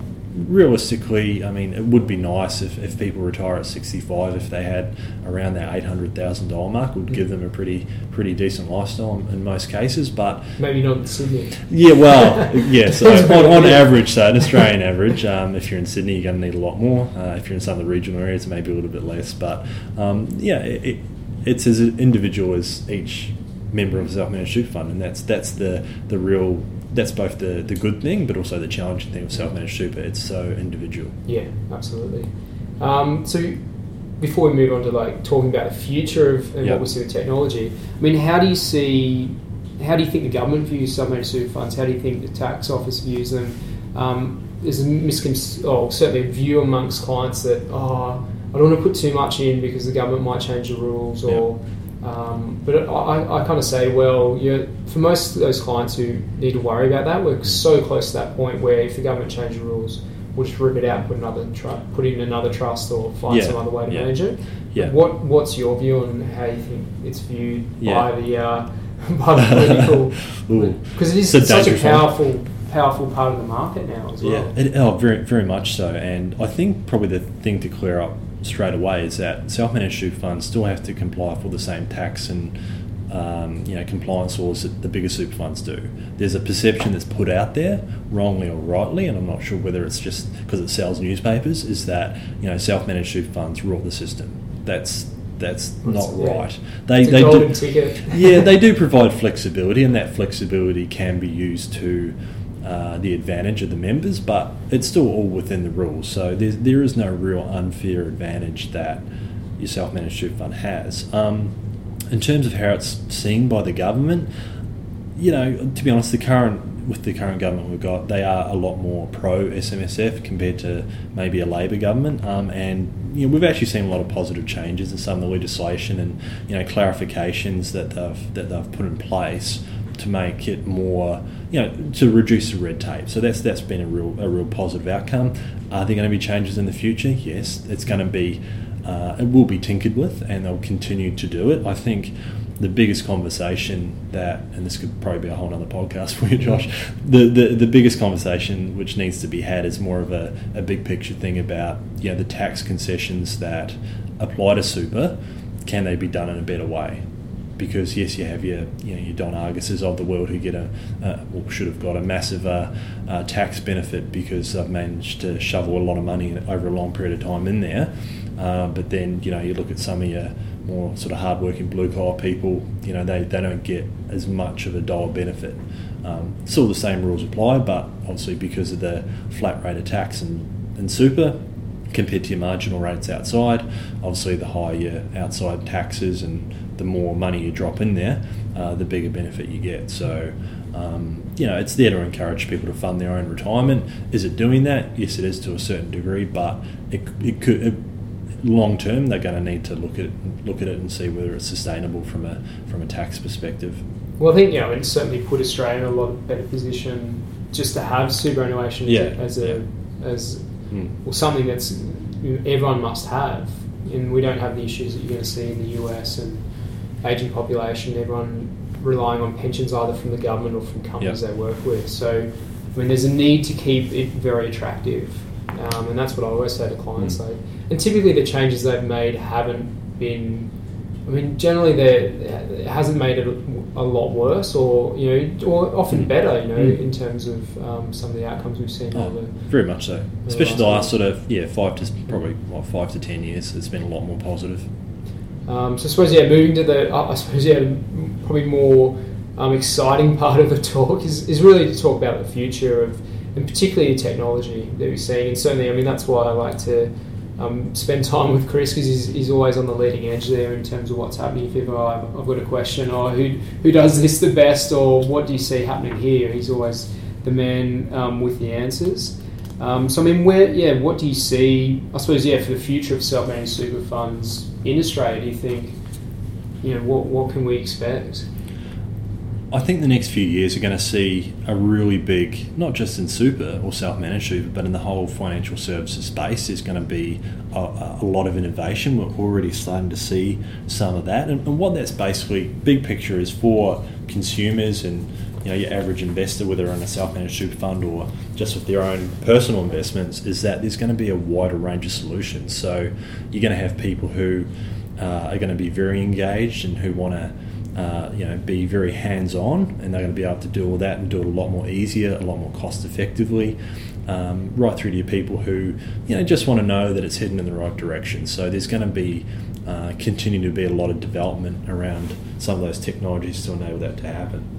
C: Realistically, I mean, it would be nice if, if people retire at 65, if they had around that $800,000 mark, would give them a pretty pretty decent lifestyle in, in most cases. But
B: Maybe not in Sydney.
C: yeah, well, yeah. So on, on average, so an Australian average, um, if you're in Sydney, you're going to need a lot more. Uh, if you're in some of the regional areas, maybe a little bit less. But um, yeah, it, it, it's as individual as each member of a self-managed super fund, and that's that's the the real that's both the the good thing, but also the challenging thing of self-managed super. It's so individual.
B: Yeah, absolutely. Um, so before we move on to like talking about the future of and
C: Yeah.
B: what we see with technology, I mean, how do you see? How do you think the government views self-managed super funds? How do you think the tax office views them? Um, there's a miscon- oh, certainly a view amongst clients that oh, I don't want to put too much in because the government might change the rules, or um, but I, I kind of say, well, for most of those clients who need to worry about that, we're so close to that point where if the government change the rules, we'll just rip it out, put another tru- put it in another trust, or find
C: Yeah,
B: some other way to
C: yeah.
B: manage it.
C: Yeah.
B: What What's your view on how you think it's viewed
C: Yeah.
B: by the uh, by the political? Because it is
C: a
B: such a
C: dangerous one.
B: powerful powerful part of the market now as well.
C: Yeah, it, oh, very, very much so. And I think probably the thing to clear up straight away is that self-managed super funds still have to comply with all the same tax and um, you know compliance laws that the bigger super funds do. There's a perception that's put out there, wrongly or rightly, and I'm not sure whether it's just because it sells newspapers, is that you know self-managed super funds rule the system. That's that's not
B: yeah.
C: right. They they do, yeah, they do provide flexibility, and that flexibility can be used to uh, the advantage of the members, but it's still all within the rules. So there's, there is no real unfair advantage that your self managed super fund has. Um, in terms of how it's seen by the government, you know, to be honest, the current with the current government we've got, they are a lot more pro SMSF compared to maybe a Labor government. Um, and you know, we've actually seen a lot of positive changes in some of the legislation and you know clarifications that they've that they've put in place to make it more, you know, to reduce the red tape. So that's that's been a real a real positive outcome. Are there going to be changes in the future? Yes, it's going to be. Uh, it will be tinkered with, and they'll continue to do it. I think the biggest conversation that, and this could probably be a whole other podcast for you, Josh. The, the the biggest conversation which needs to be had is more of a, a big picture thing about you know the tax concessions that apply to super. Can they be done in a better way? Because yes, you have your you know your Don Arguses of the world who get a uh, or should have got a massive uh, uh, tax benefit because they've managed to shovel a lot of money over a long period of time in there. Uh, but then you know you look at some of your more sort of hardworking blue collar people, you know they, they don't get as much of a dollar benefit. Um, still the same rules apply, but obviously because of the flat rate of tax and, and super compared to your marginal rates outside, obviously the higher your outside taxes and the more money you drop in there, uh, the bigger benefit you get. So um, you know, it's there to encourage people to fund their own retirement. Is it doing that? Yes, it is to a certain degree, but it, it could. It, long term, they're going to need to look at look at it and see whether it's sustainable from a from a tax perspective.
B: Well, I think you know it's certainly put Australia in a lot better position just to have superannuation
C: Yeah,
B: as a
C: yeah.
B: as
C: Mm.
B: well, something that's everyone must have, and we don't have the issues that you're going to see in the US and aging population. Everyone relying on pensions either from the government or from companies
C: Yeah.
B: they work with. So, I mean, there's a need to keep it very attractive, um, and that's what I always say to clients.
C: Mm.
B: Like, and typically the changes they've made haven't been. I mean, generally, they it hasn't made it a lot worse, or you know, or often better. You know,
C: Mm.
B: in terms of um, some of the outcomes we've seen
C: Oh,
B: over.
C: very much so. Especially the
B: last
C: last sort of yeah five to probably what five to ten years, it's been a lot more positive.
B: Um, so I suppose yeah, moving to the I I suppose yeah, probably more um, exciting part of the talk is, is really to talk about the future of, and particularly the technology that we're seeing. And certainly, I mean that's why I like to um, spend time with Kris because he's, he's always on the leading edge there in terms of what's happening. If ever I've, I've got a question or who who does this the best or what do you see happening here, he's always the man um, with the answers. Um, so I mean, where yeah, what do you see? I suppose yeah, for the future of self-managed super funds in Australia, do you think you know what what can we expect?
C: I think the next few years are going to see a really big, not just in super or self-managed super, but in the whole financial services space. There's going to be a, a lot of innovation. We're already starting to see some of that, and, and what that's basically big picture is for consumers and you know your average investor, whether on a self-managed super fund or just with their own personal investments, is that there's going to be a wider range of solutions. So you're going to have people who uh, are going to be very engaged and who want to uh, you know, be very hands-on, and they're going to be able to do all that and do it a lot more easier, a lot more cost-effectively, um, right through to your people who, you know, just want to know that it's heading in the right direction. So there's going to be uh, continue to be a lot of development around some of those technologies to enable that to happen.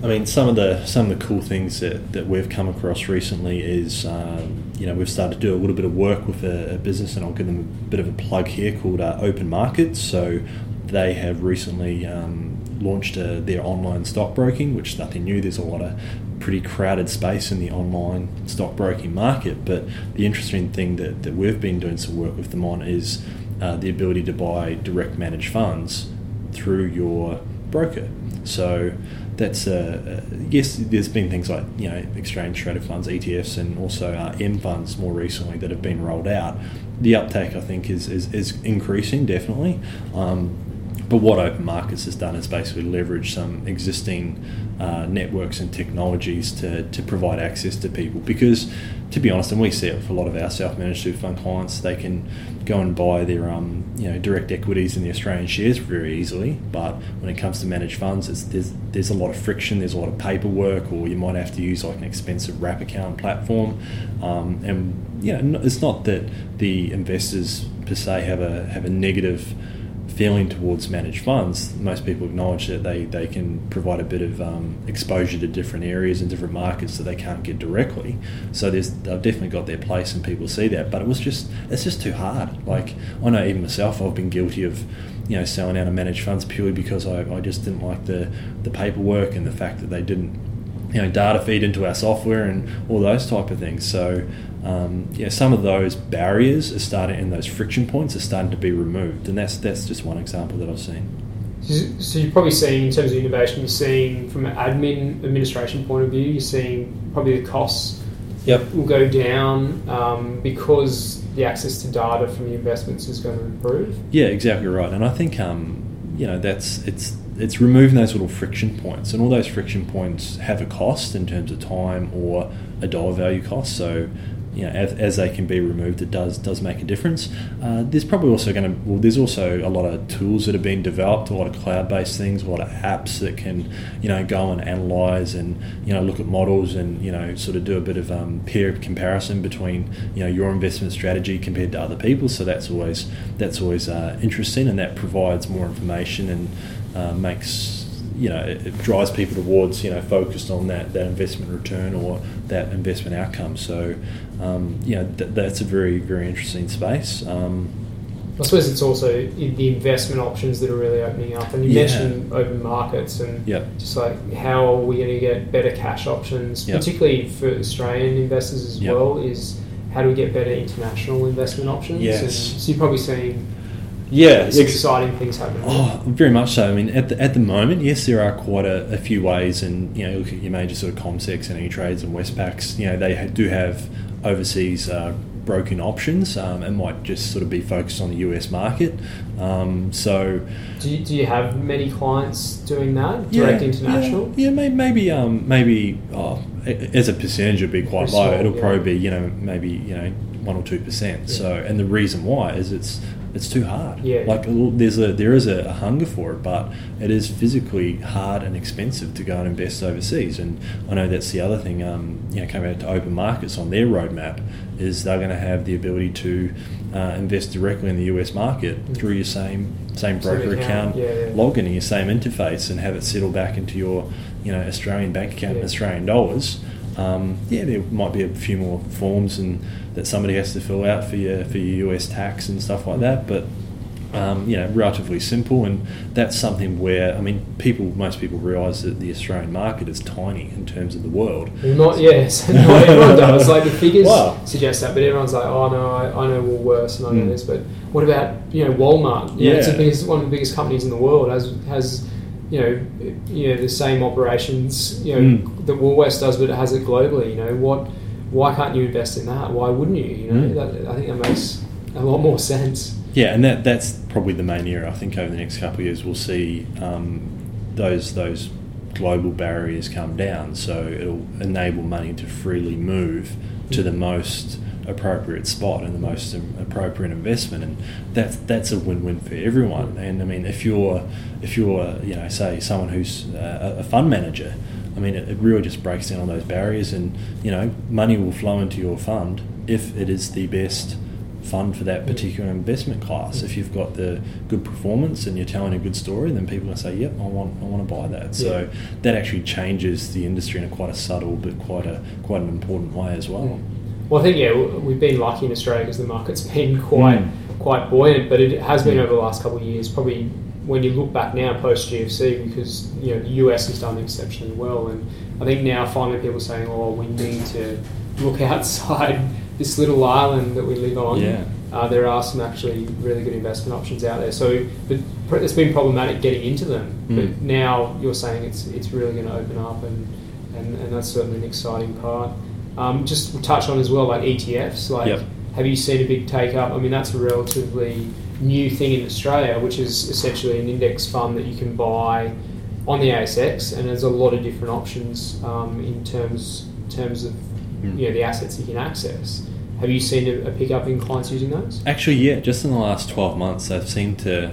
C: I mean, some of the some of the cool things that, that we've come across recently is, um, you know, we've started to do a little bit of work with a, a business, and I'll give them a bit of a plug here called uh, Open Markets. So they have recently um, launched uh, their online stockbroking, which is nothing new. There's a lot of pretty crowded space in the online stockbroking market, but the interesting thing that, that we've been doing some work with them on is uh, the ability to buy direct managed funds through your broker. So that's uh, yes. There's been things like you know exchange traded funds, ETFs, and also uh, M funds more recently that have been rolled out. The uptake, I think, is is, is increasing definitely. Um, but what Open Markets has done is basically leverage some existing uh, networks and technologies to, to provide access to people. Because, to be honest, and we see it for a lot of our self-managed super fund clients, they can go and buy their um, you know direct equities in the Australian shares very easily. But when it comes to managed funds, there's there's a lot of friction, there's a lot of paperwork, or you might have to use like an expensive wrap account platform. Um, and you know, it's not that the investors per se have a have a negative feeling towards managed funds, most people acknowledge that they, they can provide a bit of um, exposure to different areas and different markets that they can't get directly. So there's they've definitely got their place and people see that. But it was just it's just too hard. Like I know even myself, I've been guilty of you know selling out of managed funds purely because I, I just didn't like the the paperwork and the fact that they didn't you know data feed into our software and all those type of things. So um, yeah, some of those barriers are starting and those friction points are starting to be removed, and that's that's just one example that I've seen.
B: So you're probably seeing in terms of innovation, you're seeing from an admin administration point of view, you're seeing probably the costs
C: yep.
B: will go down um, because the access to data from the investments is going to improve.
C: Yeah, exactly right, and I think um, you know that's it's it's removing those little friction points, and all those friction points have a cost in terms of time or a dollar value cost. So you know, as, as, they can be removed, it does does make a difference. Uh, there's probably also going to well, there's also a lot of tools that have been developed, a lot of cloud-based things, a lot of apps that can you know go and analyze and you know look at models and you know sort of do a bit of um, peer comparison between you know your investment strategy compared to other people. So that's always that's always uh, interesting, and that provides more information and uh, makes you know, it, it, drives people towards, you know, focused on that, that investment return or that investment outcome. So, um, you know, th- that's a very, very interesting space. Um,
B: I suppose it's also the investment options that are really opening up. And you yeah. mentioned open markets and
C: yep.
B: just like how are we going to get better cash options, yep. particularly for Australian investors as yep. well, is how do we get better international investment options?
C: Yes.
B: And so you're probably seeing
C: yeah,
B: it's exciting things happening.
C: Oh, very much so. I mean, at the, at the moment, yes, there are quite a, a few ways, and you know, look at your major sort of CommSecs and E-Trades and Westpac's. You know, they do have overseas uh, broken options um, and might just sort of be focused on the US market. Um, so,
B: do you, do you have many clients doing that direct
C: yeah,
B: international?
C: Yeah, yeah maybe maybe, um, maybe oh, as a percentage, it'd be quite low. It'll yeah. probably be you know maybe you know one or two percent. So, and the reason why is it's it's too hard.
B: Yeah.
C: Like there's a there is a, hunger for it, but it is physically hard and expensive to go and invest overseas. And I know that's the other thing. Um, you know, coming out to open markets on their roadmap is they're going to have the ability to uh, invest directly in the US market mm-hmm. through your same same broker same account, account
B: yeah, yeah.
C: login in your same interface, and have it settle back into your you know Australian bank account yeah. in Australian dollars. Um, yeah, there might be a few more forms and that somebody has to fill out for your for your US tax and stuff like that, but um, you know, relatively simple, and that's something where I mean, people, most people realise that the Australian market is tiny in terms of the world.
B: Well, not yes, no, everyone does. Like the figures wow. suggest that, but everyone's like, oh no, I, I know Woolworths and I know mm. this, but what about you know Walmart? You yeah, know, it's the biggest, one of the biggest companies in the world. Has has you know, you know the same operations you know mm. that Woolworths does, but it has it globally. You know what? Why can't you invest in that? Why wouldn't you? You know, mm. that, I think that makes a lot more sense.
C: Yeah, and that that's probably the main area. I think over the next couple of years we'll see um, those those global barriers come down. So it'll enable money to freely move to the most appropriate spot and the most appropriate investment, and that's that's a win-win for everyone. And I mean, if you're if you're you know say someone who's uh, a, fund manager, I mean, it, it really just breaks down all those barriers, and you know, money will flow into your fund if it is the best fund for that particular investment class. If you've got the good performance and you're telling a good story, then people will say, "Yep, I want, I want to buy that." So yeah. that actually changes the industry in a quite a subtle but quite a quite an important way as well.
B: Well, I think yeah, we've been lucky in Australia because the market's been quite mm. quite buoyant, but it has been mm. over the last couple of years. Probably when you look back now post GFC, because you know the US has done exceptionally well, and I think now finally people are saying, "Oh, we need to look outside this little island that we live on."
C: Yeah.
B: uh, there are some actually really good investment options out there. So but it's been problematic getting into them,
C: Mm.
B: but now you're saying it's it's really going to open up, and, and, and that's certainly an exciting part. Um, just touch on as well, like ETFs. Like,
C: Yep.
B: have you seen a big take up? I mean, that's a relatively new thing in Australia, which is essentially an index fund that you can buy on the ASX, and there's a lot of different options um, in terms terms of
C: Mm.
B: you know the assets you can access. Have you seen a, a pickup in clients using those?
C: Actually, yeah, just in the last twelve months, they've seemed to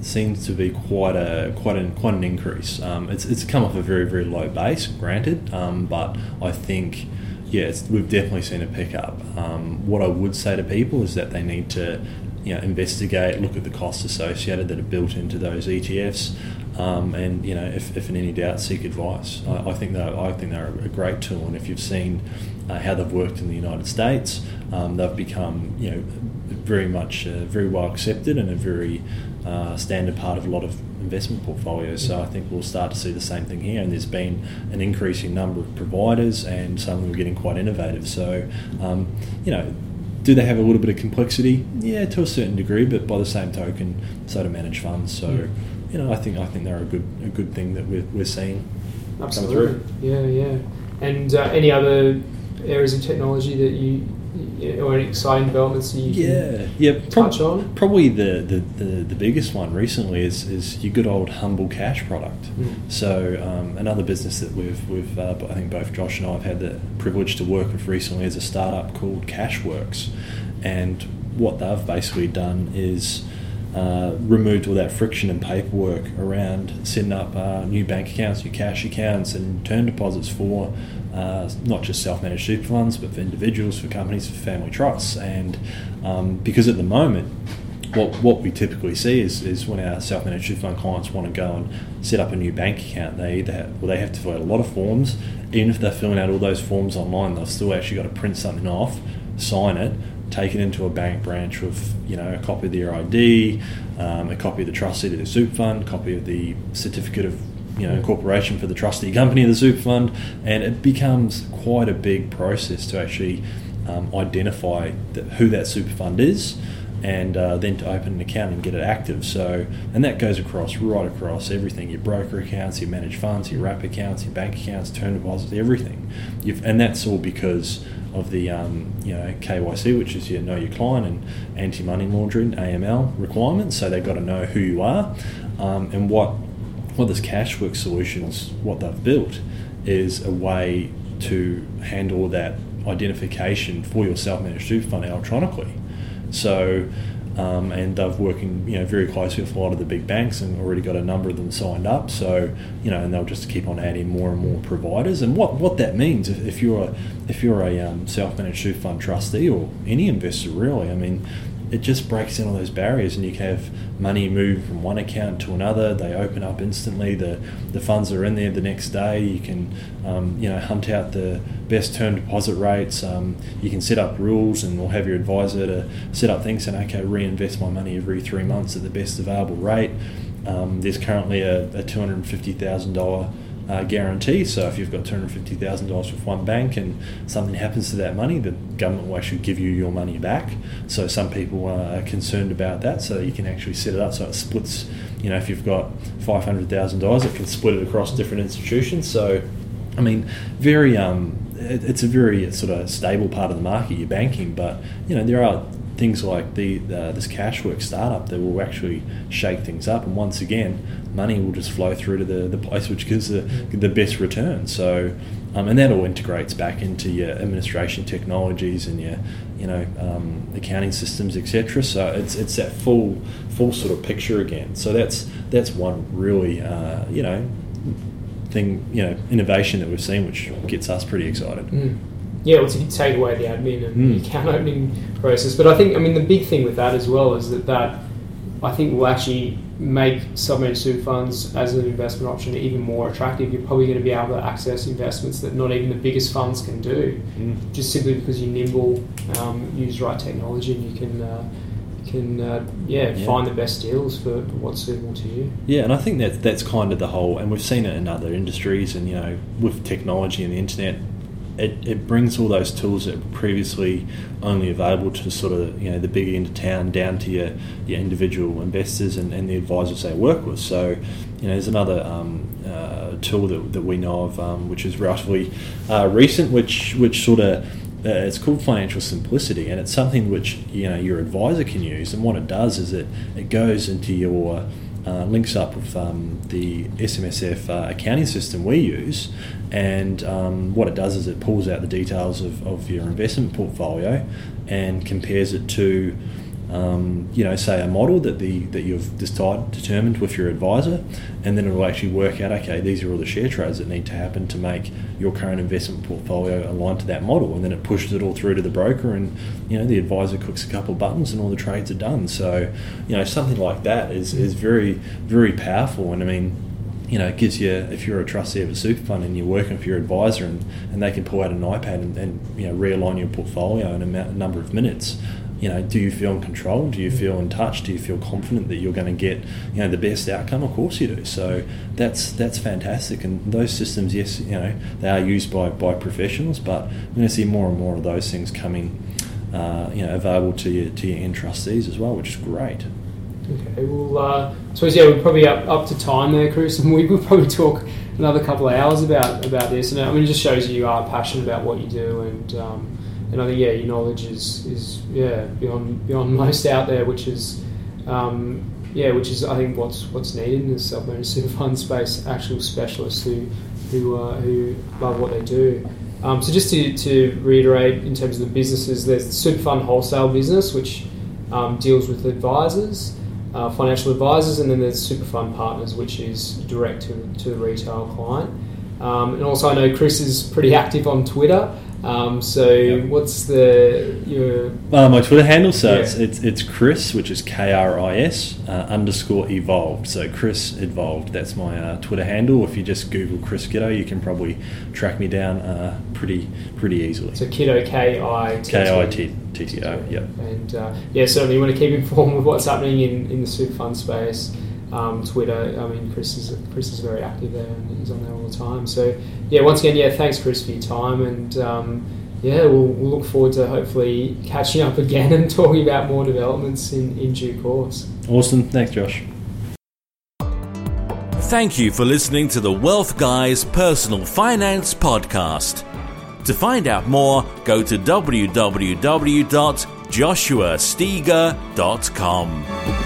C: seems to be quite a quite an quite an increase. Um, it's it's come off a very very low base, granted, um, but I think yeah, we've definitely seen a pickup. Um, what I would say to people is that they need to you know investigate, look at the costs associated that are built into those ETFs. Um, and you know, if, if in any doubt, seek advice. I, I think that I think they're a great tool, and if you've seen uh, how they've worked in the United States, um, they've become you know very much uh, very well accepted and a very uh, standard part of a lot of investment portfolios. So I think we'll start to see the same thing here. And there's been an increasing number of providers, and some of them are getting quite innovative. So um, you know. Do they have a little bit of complexity? Yeah, to a certain degree, but by the same token, so do manage funds. So,
B: Mm.
C: you know, I think I think they're a good a good thing that we're, we're seeing.
B: Absolutely. Yeah, yeah. And uh, any other areas of technology that you or any exciting developments you
C: Yeah, yeah. prob-
B: touch on?
C: Probably the, the, the, the biggest one recently is, is your good old humble cash product.
B: Mm.
C: So um, another business that we've we've uh, I think both Josh and I have had the privilege to work with recently is a startup called Cashwerkz, and what they've basically done is. Uh, removed all that friction and paperwork around setting up uh, new bank accounts, new cash accounts, and term deposits for uh, not just self-managed super funds, but for individuals, for companies, for family trusts. And um, because at the moment, what, what we typically see is, is when our self-managed super fund clients want to go and set up a new bank account, they either have, well, they have to fill out a lot of forms. Even if they're filling out all those forms online, they've still actually got to print something off, sign it, take it into a bank branch with you know a copy of their ID, um, a copy of the trustee to the super fund, copy of the certificate of you know incorporation for the trustee company of the super fund, and it becomes quite a big process to actually um, identify the, who that super fund is. And uh, then to open an account and get it active. So, and that goes across right across everything: your broker accounts, your managed funds, your wrap accounts, your bank accounts, term deposits, everything. You've, and that's all because of the um, you know KYC, which is your know your client and anti money laundering AML requirements. So they've got to know who you are, um, and what what this Cashwerkz solutions what they've built is a way to handle that identification for your self managed super fund electronically. So. Um, and they've working, you know, very closely with a lot of the big banks, and already got a number of them signed up. So, you know, and they'll just keep on adding more and more providers. And what, what that means, if, if you're a if you're a um, self-managed super fund trustee or any investor really, I mean, it just breaks in all those barriers and you can have money move from one account to another. They open up instantly. The the funds are in there the next day. You can um, you know hunt out the best term deposit rates. Um, you can set up rules and we'll have your advisor to set up things and okay reinvest my money every three months at the best available rate. Um, there's currently a, a $250,000 uh, guarantee. So if you've got two hundred fifty thousand dollars with one bank and something happens to that money, the government will actually give you your money back. So some people are concerned about that. So you can actually set it up so it splits. You know, if you've got five hundred thousand dollars, it can split it across different institutions. So, I mean, very um, it, it's a very sort of stable part of the market. You're banking, but you know there are things like the uh, this Cashwerkz startup that will actually shake things up, and once again, money will just flow through to the, the place which gives the, the best return. So, um, and that all integrates back into your administration technologies and your you know um, accounting systems, etc. So it's it's that full full sort of picture again. So that's that's one really uh, you know thing you know innovation that we've seen, which gets us pretty excited.
B: Mm. Yeah, well, to take away the admin and
C: Mm.
B: the account opening process. But I think, I mean, the big thing with that as well is that that I think will actually make submanaged super funds as an investment option even more attractive. You're probably going to be able to access investments that not even the biggest funds can do,
C: Mm.
B: just simply because you're nimble, um, use the right technology, and you can. Uh, can uh, yeah,
C: Yeah.
B: find the best deals for what's suitable to you.
C: Yeah, and I think that that's kind of the whole, and we've seen it in other industries, and you know, with technology and the internet, it, it brings all those tools that were previously only available to sort of you know the big end of town down to your, your individual investors and, and the advisors they work with. So you know there's another um, uh, tool that, that we know of um, which is relatively uh, recent, which which sort of uh, it's called financial simplicity, and it's something which you know your advisor can use. And what it does is it it goes into your uh, links up with um, the SMSF uh, accounting system we use, and um, what it does is it pulls out the details of, of your investment portfolio and compares it to um, you know, say a model that the that you've decided, determined with your advisor, and then it will actually work out. Okay, these are all the share trades that need to happen to make your current investment portfolio aligned to that model, and then it pushes it all through to the broker, and you know the advisor clicks a couple of buttons, and all the trades are done. So, you know, something like that is is very very powerful, and I mean you know, it gives you, if you're a trustee of a super fund and you're working for your advisor and, and they can pull out an iPad and, and you know, realign your portfolio in a, a number of minutes, you know, do you feel in control? Do you feel in touch? Do you feel confident that you're going to get, you know, the best outcome? Of course you do. So that's that's fantastic. And those systems, yes, you know, they are used by, by professionals, but we're going to see more and more of those things coming, uh, you know, available to your to your end trustees as well, which is great.
B: Okay, well, uh, I suppose yeah, we're probably up, up to time there, Kris, and we will probably talk another couple of hours about about this. And I mean, it just shows you are passionate about what you do, and um, and I think yeah, your knowledge is is yeah beyond beyond most out there, which is um, yeah, which is I think what's what's needed in the self-managed super fund space. Actual specialists who who uh, who love what they do. Um, so just to, to reiterate, in terms of the businesses, there's the super fund wholesale business, which um, deals with advisors, uh, financial advisors, and then there's super fund partners, which is direct to, to the retail client. Um, and also, I know Kris is pretty active on Twitter. Um, so yep. what's the your
C: uh, my Twitter handle? So yeah. it's, it's, it's Kris, which is K R I S uh, underscore evolved. So Kris evolved. That's my uh, Twitter handle. If you just Google Kris Kitto, you can probably track me down uh, pretty pretty easily.
B: So Kiddo K I
C: K I T T T O. Yep.
B: And uh, yeah, certainly you want to keep informed with what's happening in, in the super fund space um, Twitter. I mean, Kris is Kris is very active there and he's on there all the time. So yeah, once again, yeah, thanks Kris for your time and. Um, yeah, we'll, we'll, look forward to hopefully catching up again and talking about more developments in, in due course.
C: Awesome. Thanks, Josh.
A: Thank you for listening to the Wealth Guys Personal Finance Podcast. To find out more, go to www.joshuasteger.com.